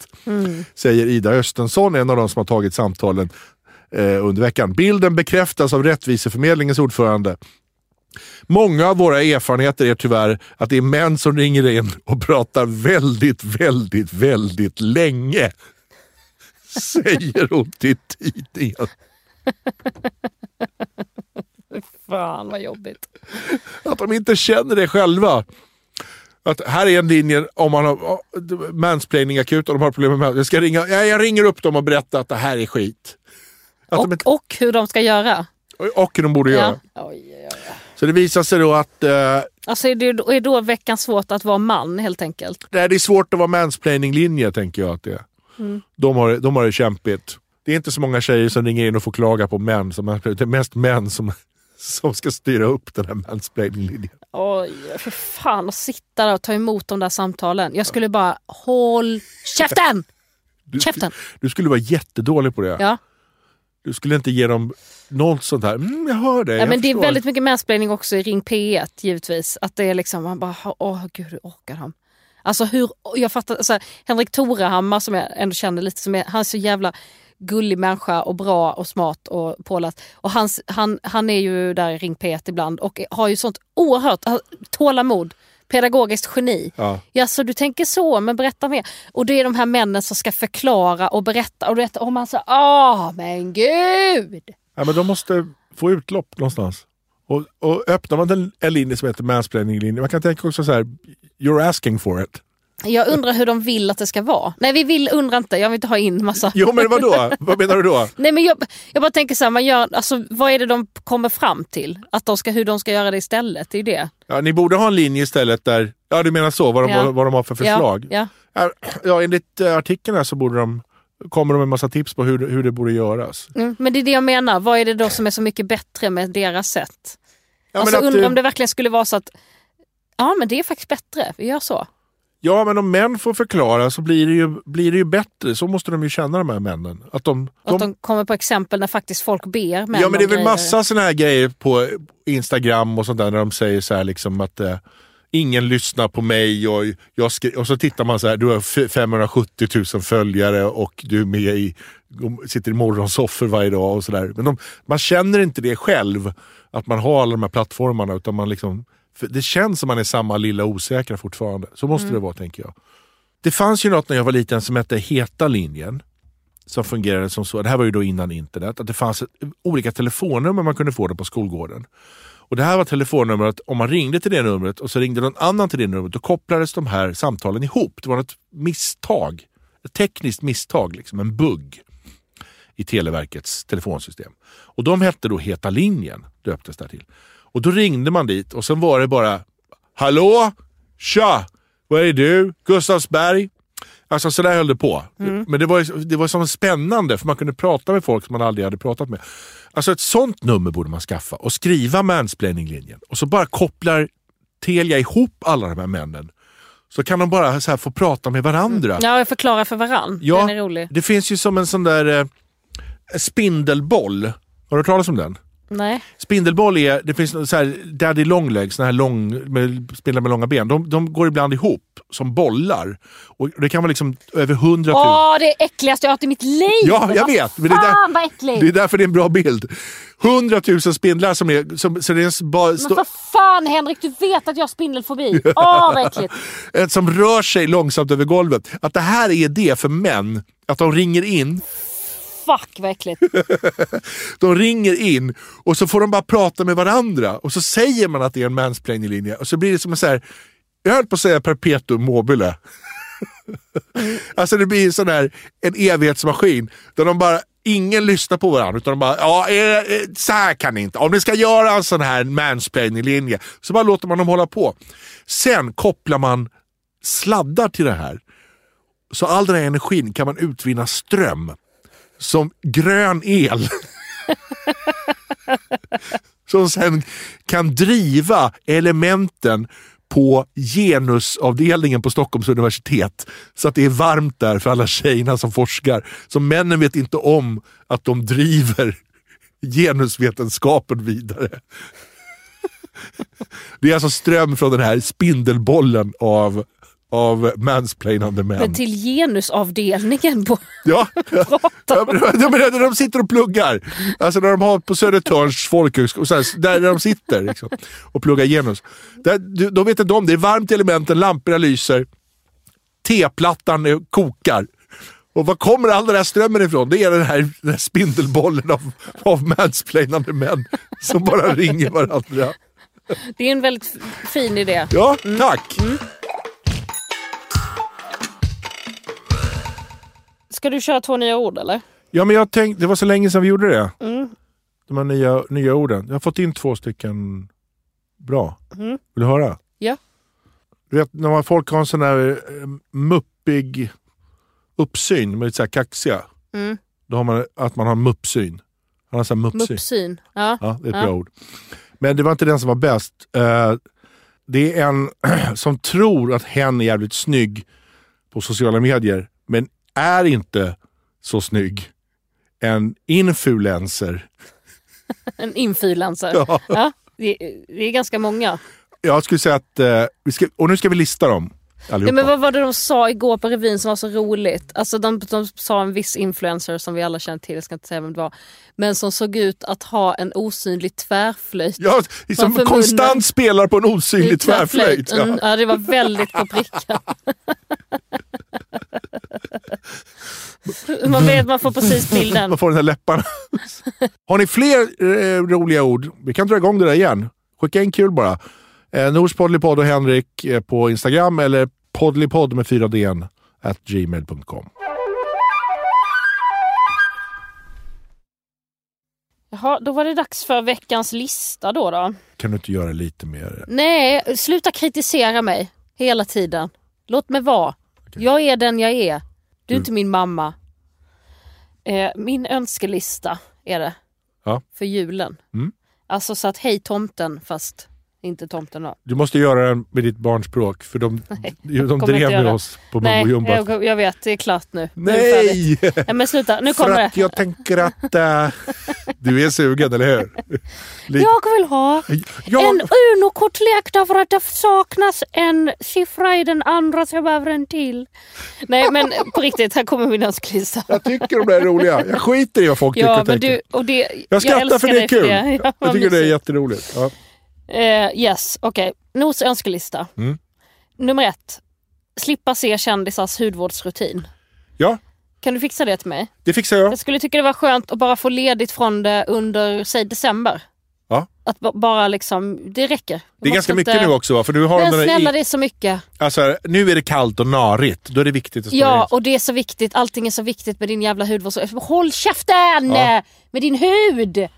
Säger Ida Östensson, en av de som har tagit samtalen eh, under veckan. Bilden bekräftas av Rättviseförmedlingens ordförande. Många av våra erfarenheter är tyvärr att det är män som ringer in och pratar väldigt, väldigt, väldigt länge. Säger hon till tidningen. Fan vad jobbigt. Att de inte känner det själva. Att här är en linje om man har mansplaining akut och de har problem med jag ska ringa, ja, Jag ringer upp dem och berättar att det här är skit. Att de Och, inte, och hur de ska göra. och hur de borde göra. Ja. Oj, oj. Så det visar sig då att eh, Alltså är det är då veckan svårt att vara man helt enkelt? Nej, det är svårt att vara mansplaining-linje, tänker jag att det är. De, har, de har det kämpigt. Det är inte så många tjejer som ringer in och får klaga på män. Som, det är mest män som, som ska styra upp den här mansplaining-linjen. Oj, för fan att sitta där och ta emot de där samtalen. Jag skulle bara, håll käften! Du, Käften! du skulle vara jättedålig på det. Ja. Du skulle inte ge dem något sånt här. Mm, jag hör det. Ja, men det är förstår." väldigt mycket mansplaining också i Ring P1 givetvis. Att det är liksom, man bara, åh gud hur orkar han? Alltså hur, jag fattar, alltså, Henrik Torehammar som jag ändå känner lite som är, han är så jävla gullig människa och bra och smart och påläst. Och hans, han, han är ju där i Ring P1 ibland och har ju sånt oerhört ah, tålamod. Pedagogiskt geni. Ja. Ja, så du tänker så, men berätta mer. Och det är de här männen som ska förklara och berätta. Och, du vet, och man säger, åh men gud! Ja, men de måste få utlopp någonstans. Och, och öppnar man en, en linje som heter mansplaining-linje, man kan tänka också så här, you're asking for it. Jag undrar hur de vill att det ska vara. Nej, vi vill, undrar inte. Jag vill inte ha in massa... Jo, men vadå? Vad menar du då? Nej, men jag, jag bara tänker så här, man gör, alltså, vad är det de kommer fram till? Att de ska, hur de ska göra det istället, det är ju det. Ja, ni borde ha en linje istället där, ja du menar så, vad de, Ja. vad, vad de har för förslag. Ja, ja. Ja, enligt eh, artikeln här så borde de, kommer de med massa tips på hur, hur det borde göras. Mm, men det är det jag menar. Vad är det då som är så mycket bättre med deras sätt? Ja, alltså, undrar eh, om det verkligen skulle vara så att Ja men det är faktiskt bättre, vi gör så. Ja, men om män får förklara så blir det, ju, blir det ju bättre. Så måste de ju känna de här männen. Att de, Att de kommer på exempel när faktiskt folk ber män ja, men det är väl grejer. massa såna här grejer på Instagram och sånt där när de säger så här liksom att eh, ingen lyssnar på mig och, jag skri- och så tittar man så här, du har f- 570 000 följare och du är med i, sitter i morgonsoffer varje dag och sådär. Men de, man känner inte det själv, att man har alla de här plattformarna utan man liksom, för det känns som man är samma lilla osäkra fortfarande. Så måste det vara tänker jag. Det fanns ju något när jag var liten som hette Heta linjen som fungerade som så, det här var ju då innan internet, att det fanns ett, olika telefonnummer man kunde få det på skolgården. Och Det här var telefonnumret, om man ringde till det numret och så ringde någon annan till det numret, då kopplades de här samtalen ihop. Det var ett misstag, ett tekniskt misstag, liksom, en bugg i Televerkets telefonsystem. Och de hette då Heta linjen, döptes det till. Och då ringde man dit och sen var det bara Hallå? Tja! Vad är du? Gustavsberg? Alltså sådär höll det på. Men det var, det var som spännande för man kunde prata med folk som man aldrig hade pratat med. Alltså ett sånt nummer borde man skaffa och skriva mansplaininglinjen. Och så bara kopplar Telia ihop alla de här männen. Så kan de bara så här få prata med varandra. Ja, jag förklarar för varann. Ja, Den är rolig. det finns ju som en sån där eh, spindelboll. Har du hört talas om den? Nej. Spindelboll är, det finns så här daddy longlegs, här lång, med, spindlar med långa ben. De, de går ibland ihop som bollar. Och det kan vara liksom över hundra. Åh, det är äckligaste jag har i mitt liv! Ja, jag vet. Men det, är Fan vad där, äckligt! det är därför det är en bra bild. Hundratusen spindlar som är... Som, så det är bara, Men för fan Henrik, du vet att jag har spindelfobi. Åh vad äckligt. som rör sig långsamt över golvet. Att det här är det för män. Att de ringer in Fuck vad äckligt. De ringer in och så får de bara prata med varandra och så säger man att det är en mansplaining-linje och så blir det som en så här, jag höll på att säga perpetuum mobile. alltså det blir en sån här, en evighetsmaskin där de bara, ingen lyssnar på varandra utan de bara, ja är, så här kan ni inte. Om ni ska göra en sån här mansplaining-linje så bara låter man dem hålla på. Sen kopplar man sladdar till det här. Så all den här energin kan man utvinna ström som grön el. som sen kan driva elementen på genusavdelningen på Stockholms universitet. Så att det är varmt där för alla tjejerna som forskar. Så männen vet inte om att de driver genusvetenskapen vidare. Det är alltså ström från den här spindelbollen av, av mansplainande män. Men till genusavdelningen på... Ja, ja men, ja, men när de sitter och pluggar. Alltså när de har på Södertörns folkhögskola, där de sitter liksom, och pluggar genus. Där, de vet inte om det. är varmt i elementen, lamporna lyser, teplattan kokar. Och var kommer all den här strömmen ifrån? Det är den här, den här spindelbollen av, av mansplainande män som bara ringer varandra. Det är en väldigt fin idé. Ja, tack! Ska du köra två nya ord eller? Ja, men jag tänkte, det var så länge sedan vi gjorde det. De här nya, nya orden. Jag har fått in två stycken bra. Vill du höra? Ja. Du vet, när man, folk har en sån där eh, muppig uppsyn, de är lite så här kaxiga. Mm. Då har man att man har muppsyn. Han har sån här muppsyn. Muppsyn. Ja. Ja, det är ett Ja. bra ord. Men det var inte den som var bäst. Eh, det är en som tror att hen är jävligt snygg på sociala medier, men är inte så snygg. En influencer. En influencer. Ja. Ja. Det, det är ganska många. Jag skulle säga att, eh, vi ska, och nu ska vi lista dem allihopa. Ja, men vad var det de sa igår på revyn som var så roligt? Alltså de, de sa en viss influencer som vi alla känner till, jag ska inte säga vem det var. Men som såg ut att ha en osynlig tvärflöjt. Ja, som konstant spelar på en osynlig tvärflöjt. Mm, Ja. ja, det var väldigt på pricken. man vet, man får precis bilden. Man får den här läpparna. Har ni fler eh, roliga ord? Vi kan dra igång det där igen. Skicka in kul bara. Eh, Nors Poddlypodd och Henrik eh, på Instagram eller poddlypodd med 4 d at gmail.com. Jaha, då var det dags för veckans lista då. då. Kan du inte göra lite mer? Nej, sluta kritisera mig hela tiden. Låt mig vara. Jag är den jag är. Du är inte min mamma. Eh, min önskelista är det. Ja. För julen. Mm. Alltså så att hej tomten fast inte tomten då. Du måste göra den med ditt barnspråk för de, de kommer drev med oss på Nej, Mumbo Jumbo. jag, jag vet, det är klart nu. Nu det färdigt. Nej! Nej men sluta, nu För kommer att det. jag tänker att äh, du är sugen, eller hur? Lite- Jag vill ha Jag- en Uno-kortlek därför att det saknas en siffra i den andra så jag behöver en till. Nej men på riktigt, här kommer min önskelista. Jag tycker de där är roliga. Jag skiter i vad folk tycker Ja och men tänker. du, och det, jag skrattar älskar för det är kul. Ja, jag tycker det är jätteroligt. Ja. Eh, yes, okej. Nos önskelista. Mm. Nummer ett. Slippa se kändisars hudvårdsrutin. ja, Kan du fixa det till mig? det fixar jag. Jag skulle tycka det var skönt att bara få ledigt från det under, säg december. Ja. Att ba- bara liksom, det räcker. Det är ganska mycket inte- nu också va? För du har Men de snälla i, det är så mycket. alltså, nu är det kallt och narigt. Då är det viktigt att Ja och det är så viktigt, allting är så viktigt med din jävla hudvård. Så- Håll käften! Ja. Med din hud!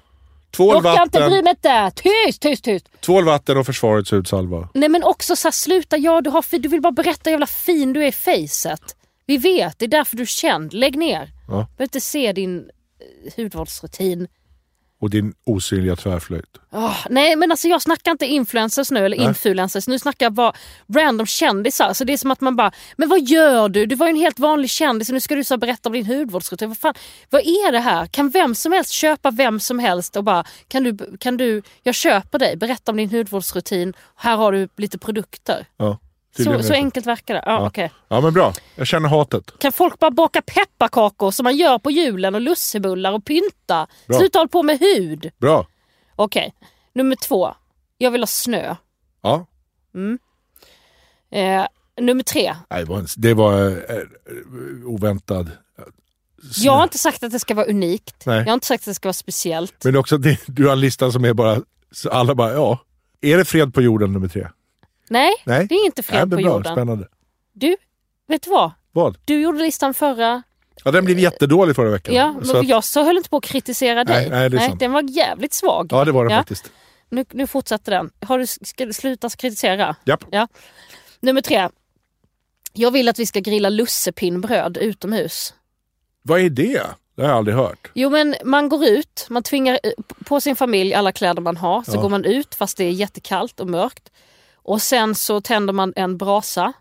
Tvål, Jag kan inte bry vatten, mig inte! Tyst, tyst, tyst! tvål, vatten och försvarets hudsalva. Nej men också så här, sluta, ja du, har, du vill bara berätta hur jävla fin du är i facet. Vi vet, det är därför du är känd. Lägg ner. Ja. behöver inte se din eh, hudvårdsrutin. Och din osynliga tvärflöjt. Åh, nej men alltså jag snackar inte influencers nu eller Nej. influencers. Nu snackar jag bara random kändisar. Så det är som att man bara, men vad gör du? Du var ju en helt vanlig kändis och nu ska du så berätta om din hudvårdsrutin. Vad, fan, vad är det här? Kan vem som helst köpa vem som helst och bara, kan du, kan du, jag köper dig, berätta om din hudvårdsrutin. Här har du lite produkter. Ja, Så, så enkelt verkar det. Ja, Ja. okej. Ja men bra, jag känner hatet. Kan folk bara baka pepparkakor som man gör på julen och lussebullar och pynta? Bra. Sluta hålla på med hud. Bra. Okej, nummer två. Jag vill ha snö. Ja. Eh, nummer tre. Nej, det var, det var eh, eh, oväntad. Jag har inte sagt att det ska vara unikt. Nej. Jag har inte sagt att det ska vara speciellt. Men också du har en lista som är bara, alla bara ja. Är det fred på jorden nummer tre? Nej, Nej. det är inte Nej, fred men på bra, jorden. Spännande. Du, vet du vad? Vad? Du gjorde listan förra... Ja, den blev jättedålig förra veckan. Ja, Så men att, jag så höll inte på att kritisera dig. Nej, nej, det är sant. den var jävligt svag. ja, det var den Ja. faktiskt. Nu, nu fortsätter den. Har du, ska du sluta kritisera? Japp. Ja. Nummer tre. Jag vill att vi ska grilla lussepinnbröd utomhus. Vad är det? Det har jag aldrig hört. Jo men man går ut, man tvingar eh, på sin familj alla kläder man har. Så Ja. går man ut fast det är jättekallt och mörkt. Och sen så tänder man en brasa.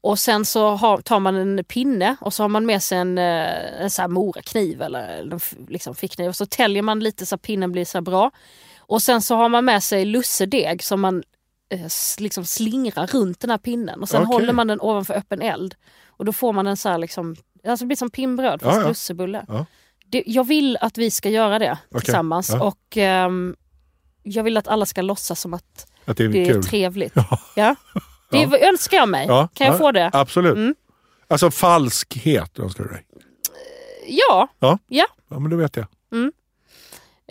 Och sen så har, tar man en pinne och så har man med sig en, eh, en så här morakniv eller liksom fickkniv. Och så täljer man lite så att pinnen blir så bra. Och sen så har man med sig lussedeg som man eh, liksom slingrar runt den här pinnen. Och sen Okej. håller man den ovanför öppen eld. Och då får man en så här liksom, alltså det blir som pinnbröd fast Ja, ja. lussebulle. Ja. Det, jag vill att vi ska göra det Okej, tillsammans. Och ehm, jag vill att alla ska låtsas som att Att det är det är kul. trevligt. Ja. Det önskar jag mig. Ja, kan jag ja, få det? Absolut. Mm. Alltså falskhet önskar du dig. Ja. Ja. ja. Ja, men då vet jag.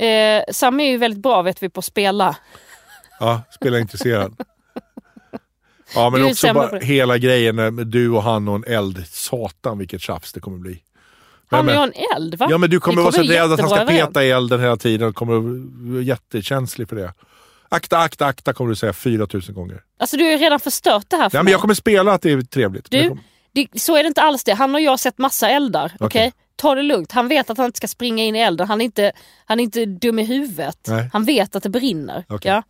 Eh, Sam är ju väldigt bra vet vi på att spela. Ja, spelar intresserad. Ja, men också bara hela grejen med du och han och en eld. Satan vilket tjafs det kommer bli. Han och jag en eld va? Ja, men du kommer Vi vara så kommer rädd att han ska peta i elden hela tiden och kommer vara jättekänslig för det. Akta, akta, akta kommer du säga 4000 gånger. Alltså du har ju redan förstört det här för Ja, men jag kommer spela att det är trevligt. Du, kommer- det, så är det inte alls det. Han och jag har sett massa eldar. Okej? Okej. Ta det lugnt. Han vet att han inte ska springa in i elden. Han är inte, han är inte dum i huvudet. Nej. Han vet att det brinner. Okej. Ja?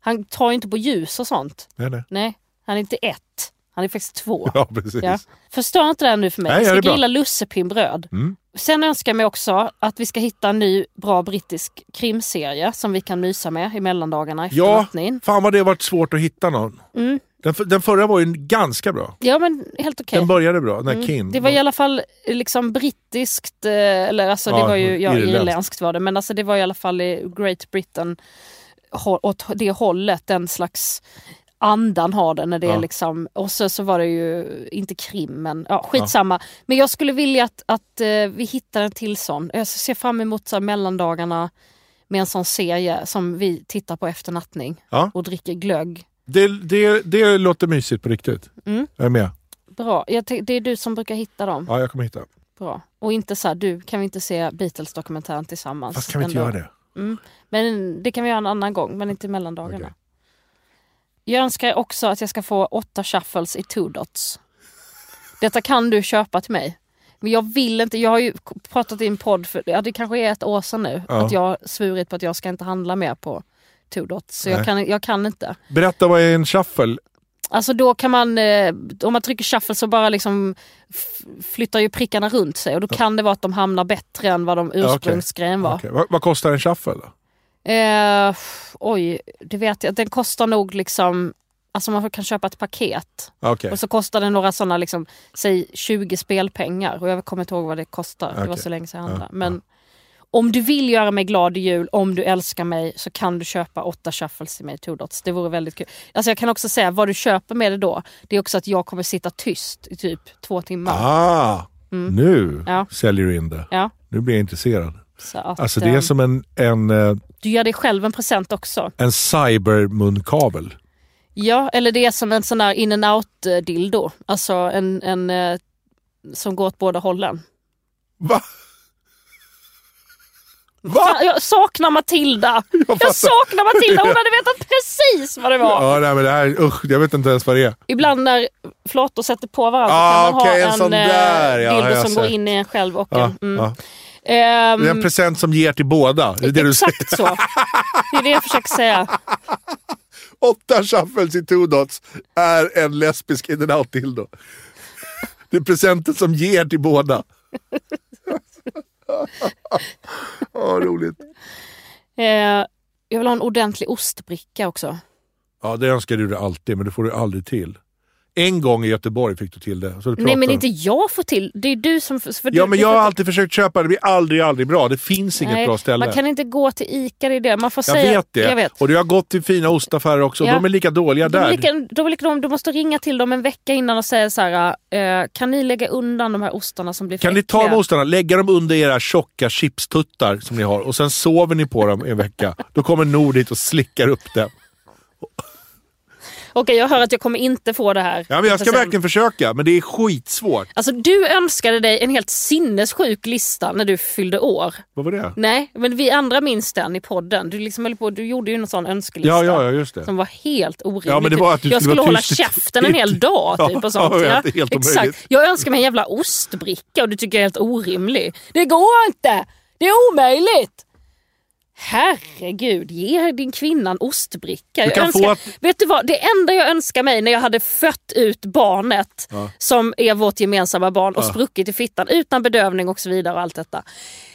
Han tar ju inte på ljus och sånt. Nej, nej. Nej, han är inte ett. Han är faktiskt två. Ja, precis. Ja. Förstör inte det här nu för mig. Nej, vi ska det grilla lussepinnbröd. Mm. Sen önskar jag mig också att vi ska hitta en ny bra brittisk krimserie som vi kan mysa med i mellandagarna efter Ja, nattning. fan vad det har varit svårt att hitta någon. Mm. Den, den förra var ju ganska bra. Ja men helt okej. Den började bra, den Mm. Kin. Det var i alla fall eh, liksom brittiskt, eh, eller alltså det Ja, var ju, ja, irländskt. irländskt var det, men alltså det var i alla fall i Great Britain åt det hållet, den slags andan har den när det Ja. är liksom, och så, så var det ju inte krim men ja, skitsamma. Men jag skulle vilja att, att eh, vi hittar en till sån. Jag ser fram emot så här, mellandagarna med en sån serie som vi tittar på efter nattning Ja. och dricker glögg. Det, det, det låter mysigt på riktigt. Mm. Jag är med. Bra, det är du som brukar hitta dem. Ja, jag kommer hitta. Bra. Och inte så här, du, kan vi inte se Beatles-dokumentären tillsammans? Fast kan vi inte en göra det? Mm. Men det kan vi göra en annan gång, men inte i mellandagarna. Okej. Jag önskar också att jag ska få åtta shuffles i two dots. Detta kan du köpa till mig. Men jag vill inte, jag har ju pratat i en podd för, ja det kanske är ett år sedan nu, Ja. att jag svurit på att jag ska inte handla mer på Two Dots, så jag kan, jag kan inte. Berätta, vad är en shuffle? Alltså då kan man, eh, om man trycker shuffle så bara liksom flyttar ju prickarna runt sig och då kan det vara att de hamnar bättre än vad de ursprungsgrejen var. Okej, Vad, vad kostar en shuffle då? Eh, oj, det vet jag. Den kostar nog liksom, alltså man kan köpa ett paket. Okej. Och så kostar det några sådana, liksom, säg 20 spelpengar. Och jag kommer inte ihåg vad det kostar, det var så länge sedan jag Ja, handlade. Men om du vill göra mig glad i jul, om du älskar mig, så kan du köpa åtta shuffles till mig, Two Dots. Det vore väldigt kul. Alltså jag kan också säga, vad du köper med det då, det är också att jag kommer sitta tyst i typ två timmar. Ah, nu Ja. säljer du in det. Ja, Nu blir jag intresserad. att, Alltså det är eh, som en, en, eh, Du gör dig själv en present också. en cybermunkavel. Ja, eller det är som en sån där in and out eh. Alltså en, en eh, som går åt båda hållen. Va? Fan, Va? jag saknar Matilda! Jag, fattar. saknar Matilda, hon hade vetat precis vad det var. Ja, nej, men det här, usch, jag vet inte ens vad det är. Ibland när flottor sätter på varandra Ah, kan man en ha en, sån eh, där, ja, dildo jag som går sett. in i en själv och Ja, en... Mm. ja. Ehm, Det är en present som ger till båda. Det är det exakt så. Det är det jag försöker säga. Åtta shuffles i two dots är en lesbisk in and out dildo. Det är presenten som ger till båda. Åh, roligt. Eh, jag vill ha en ordentlig ostbricka också. Ja, det önskar du dig alltid, men det får du aldrig till. En gång i Göteborg fick du till det. Du Nej men inte jag får till. Det är du som... För Ja, du, men jag har alltid försökt köpa det. Blir aldrig, aldrig bra. Det finns inget Nej, bra ställe. Man kan inte gå till ICA, det är det. Man får Jag säga... vet det. Jag vet. Och du har gått till fina ostaffärer också. Ja. De är lika dåliga De är där. lika, de är lika, du måste ringa till dem en vecka innan och säga så här, eh, kan ni lägga undan de här ostarna som blir för Kan ni ta de ostarna, lägga dem under era tjocka chipstuttar som ni har och sen sover ni på dem en vecka. Då kommer Nord hit och slickar upp det. Okej, jag hör att jag kommer inte få det här. Ja, men jag ska Sen- verkligen försöka, men det är skitsvårt. Alltså du önskade dig en helt sinnessjuk lista när du fyllde år. Vad var det? Nej, men vi andra minns den i podden. Du, liksom höll på, du gjorde ju en sån önskelista. Ja, ja, ja, just det. Som var helt orimlig. Ja, men det var att du jag skulle skulle hålla käften en hel dag typ och sånt. ja, ja, exakt. Jag önskar mig en jävla ostbricka och du tycker jag är helt orimlig. Det går inte! Det är omöjligt! Herregud, ge din kvinna en ostbricka. Kan önskar, få att- Vet du vad, det enda jag önskar mig när jag hade fött ut barnet som är vårt gemensamma barn och spruckit i fittan utan bedövning och så vidare och allt detta.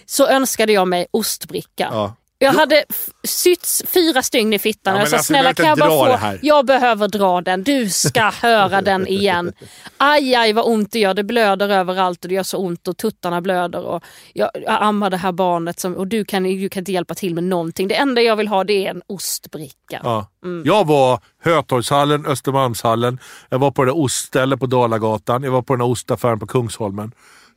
Så önskade jag mig ostbricka. Ja. Jag hade sytts fyra stygn i fittan Ja, jag sa alltså, snälla kan jag bara få, dra det här." jag behöver dra den, du ska höra den igen. Aj aj vad ont det gör, det blöder överallt och det gör så ont och tuttarna blöder. Och jag, jag ammar det här barnet som, och du kan, du kan inte hjälpa till med någonting. Det enda jag vill ha det är en ostbricka. Ja. Mm. Jag var Hötorgshallen, Östermalmshallen, jag var på det där oststället på Dalagatan, jag var på den där ostaffären på Kungsholmen.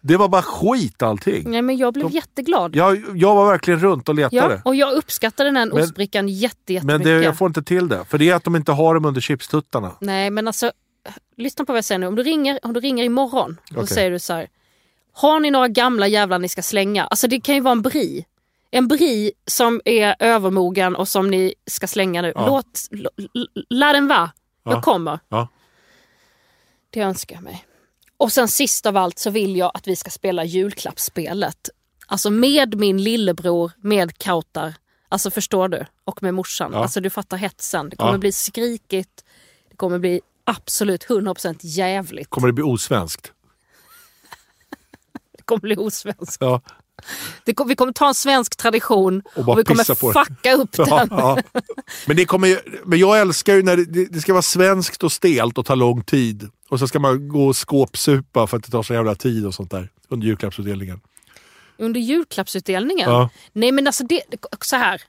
Det var bara skit allting. Nej, men jag blev jätteglad. Jag, jag var verkligen runt och letade. Ja, och jag uppskattade den här Men- ostbrickan jätte, men jättemycket. det, jag får inte till det. För det är att de inte har dem under chipstuttarna. Nej men alltså, lyssna på vad jag säger nu. Om du ringer, om du ringer imorgon och Okej. så säger du så här. Har ni några gamla jävlar ni ska slänga? Alltså det kan ju vara en bri. En bri som är övermogen och som ni ska slänga nu. Ja. Låt, lär den vara. Ja. Jag kommer. Ja. Det önskar jag mig. Och sen sist av allt så vill jag att vi ska spela julklappsspelet. Alltså med min lillebror, med Kautar. Alltså förstår du? Och med morsan. Ja. Alltså du fattar hetsen. Det kommer Ja. bli skrikigt. Det kommer bli absolut 100% jävligt. Kommer det bli osvenskt? Det kommer bli osvenskt. Ja. Kom, vi kommer ta en svensk tradition Och och vi kommer fucka upp Ja, den. ja. Men, det kommer, men jag älskar ju när det, det ska vara svenskt och stelt och ta lång tid. Och så ska man gå och skåpsupa för att det tar så jävla tid och sånt där under julklappsutdelningen. Under julklappsutdelningen? Ja. Nej men alltså det, så här.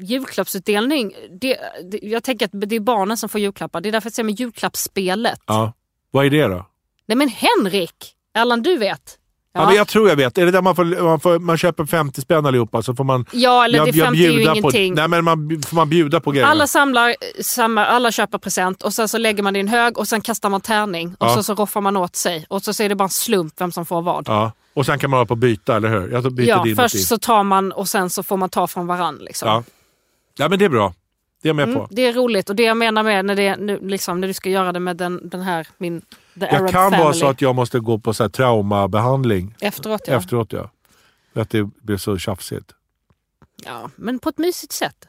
Julklappsutdelning, det, det, jag tänker att det är barnen som får julklappar. Det är därför jag säger med julklappsspelet. Ja. Vad är det då? Nej men Henrik! Erland du vet. Ja. men jag tror jag vet. Är det där man, får, man, får, man köper 50 spänn allihopa så får man Ja, eller det 50 är ju ingenting. På, nej, men man, får man bjuda på grejerna? Alla samlar, samma, alla köper present och sen så lägger man det i en hög och sen kastar man tärning och Ja. så, så roffar man åt sig och så, så är det bara en slump vem som får vad. Ja. Och sen kan man hålla på och byta, eller hur? Jag byter Ja, din. först så tar man och sen så får man ta från varann. Liksom. Ja. ja, men det är bra. Det är jag med Mm, på. det är roligt och det jag menar med när, det, nu, liksom, när du ska göra det med den, den här, min The Jag Arab kan Family. vara så att jag måste gå på så här traumabehandling Efteråt ja. efteråt. Ja. För att det blir så tjafsigt. ja. Men på ett mysigt sätt.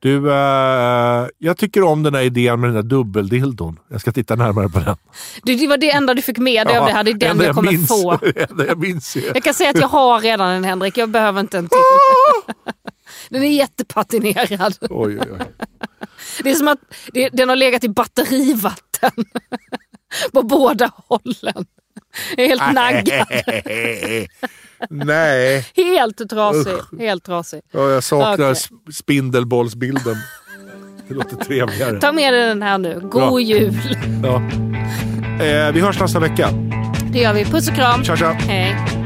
Du, eh, jag tycker om den här idén med den där dubbeldildon. Jag ska titta närmare på den. Det, det var det enda du fick med dig av det här. Det är den jag kommer minns, få. jag minns. Jag kan säga att jag har redan en Henrik, jag behöver inte en till. Den är jättepatinerad. Oj, oj, oj. Det är som att den har legat i batterivatten. På båda hållen. Jag är helt naggad. Nej, Helt trasig. Helt trasig. ja, jag saknar sp- spindelbollsbilden. Det låter trevligare. Ta med dig den här nu. God Bra. jul. Ja. Eh, vi hörs nästa vecka. Det gör vi. Puss och kram. Tja, tja. Hej.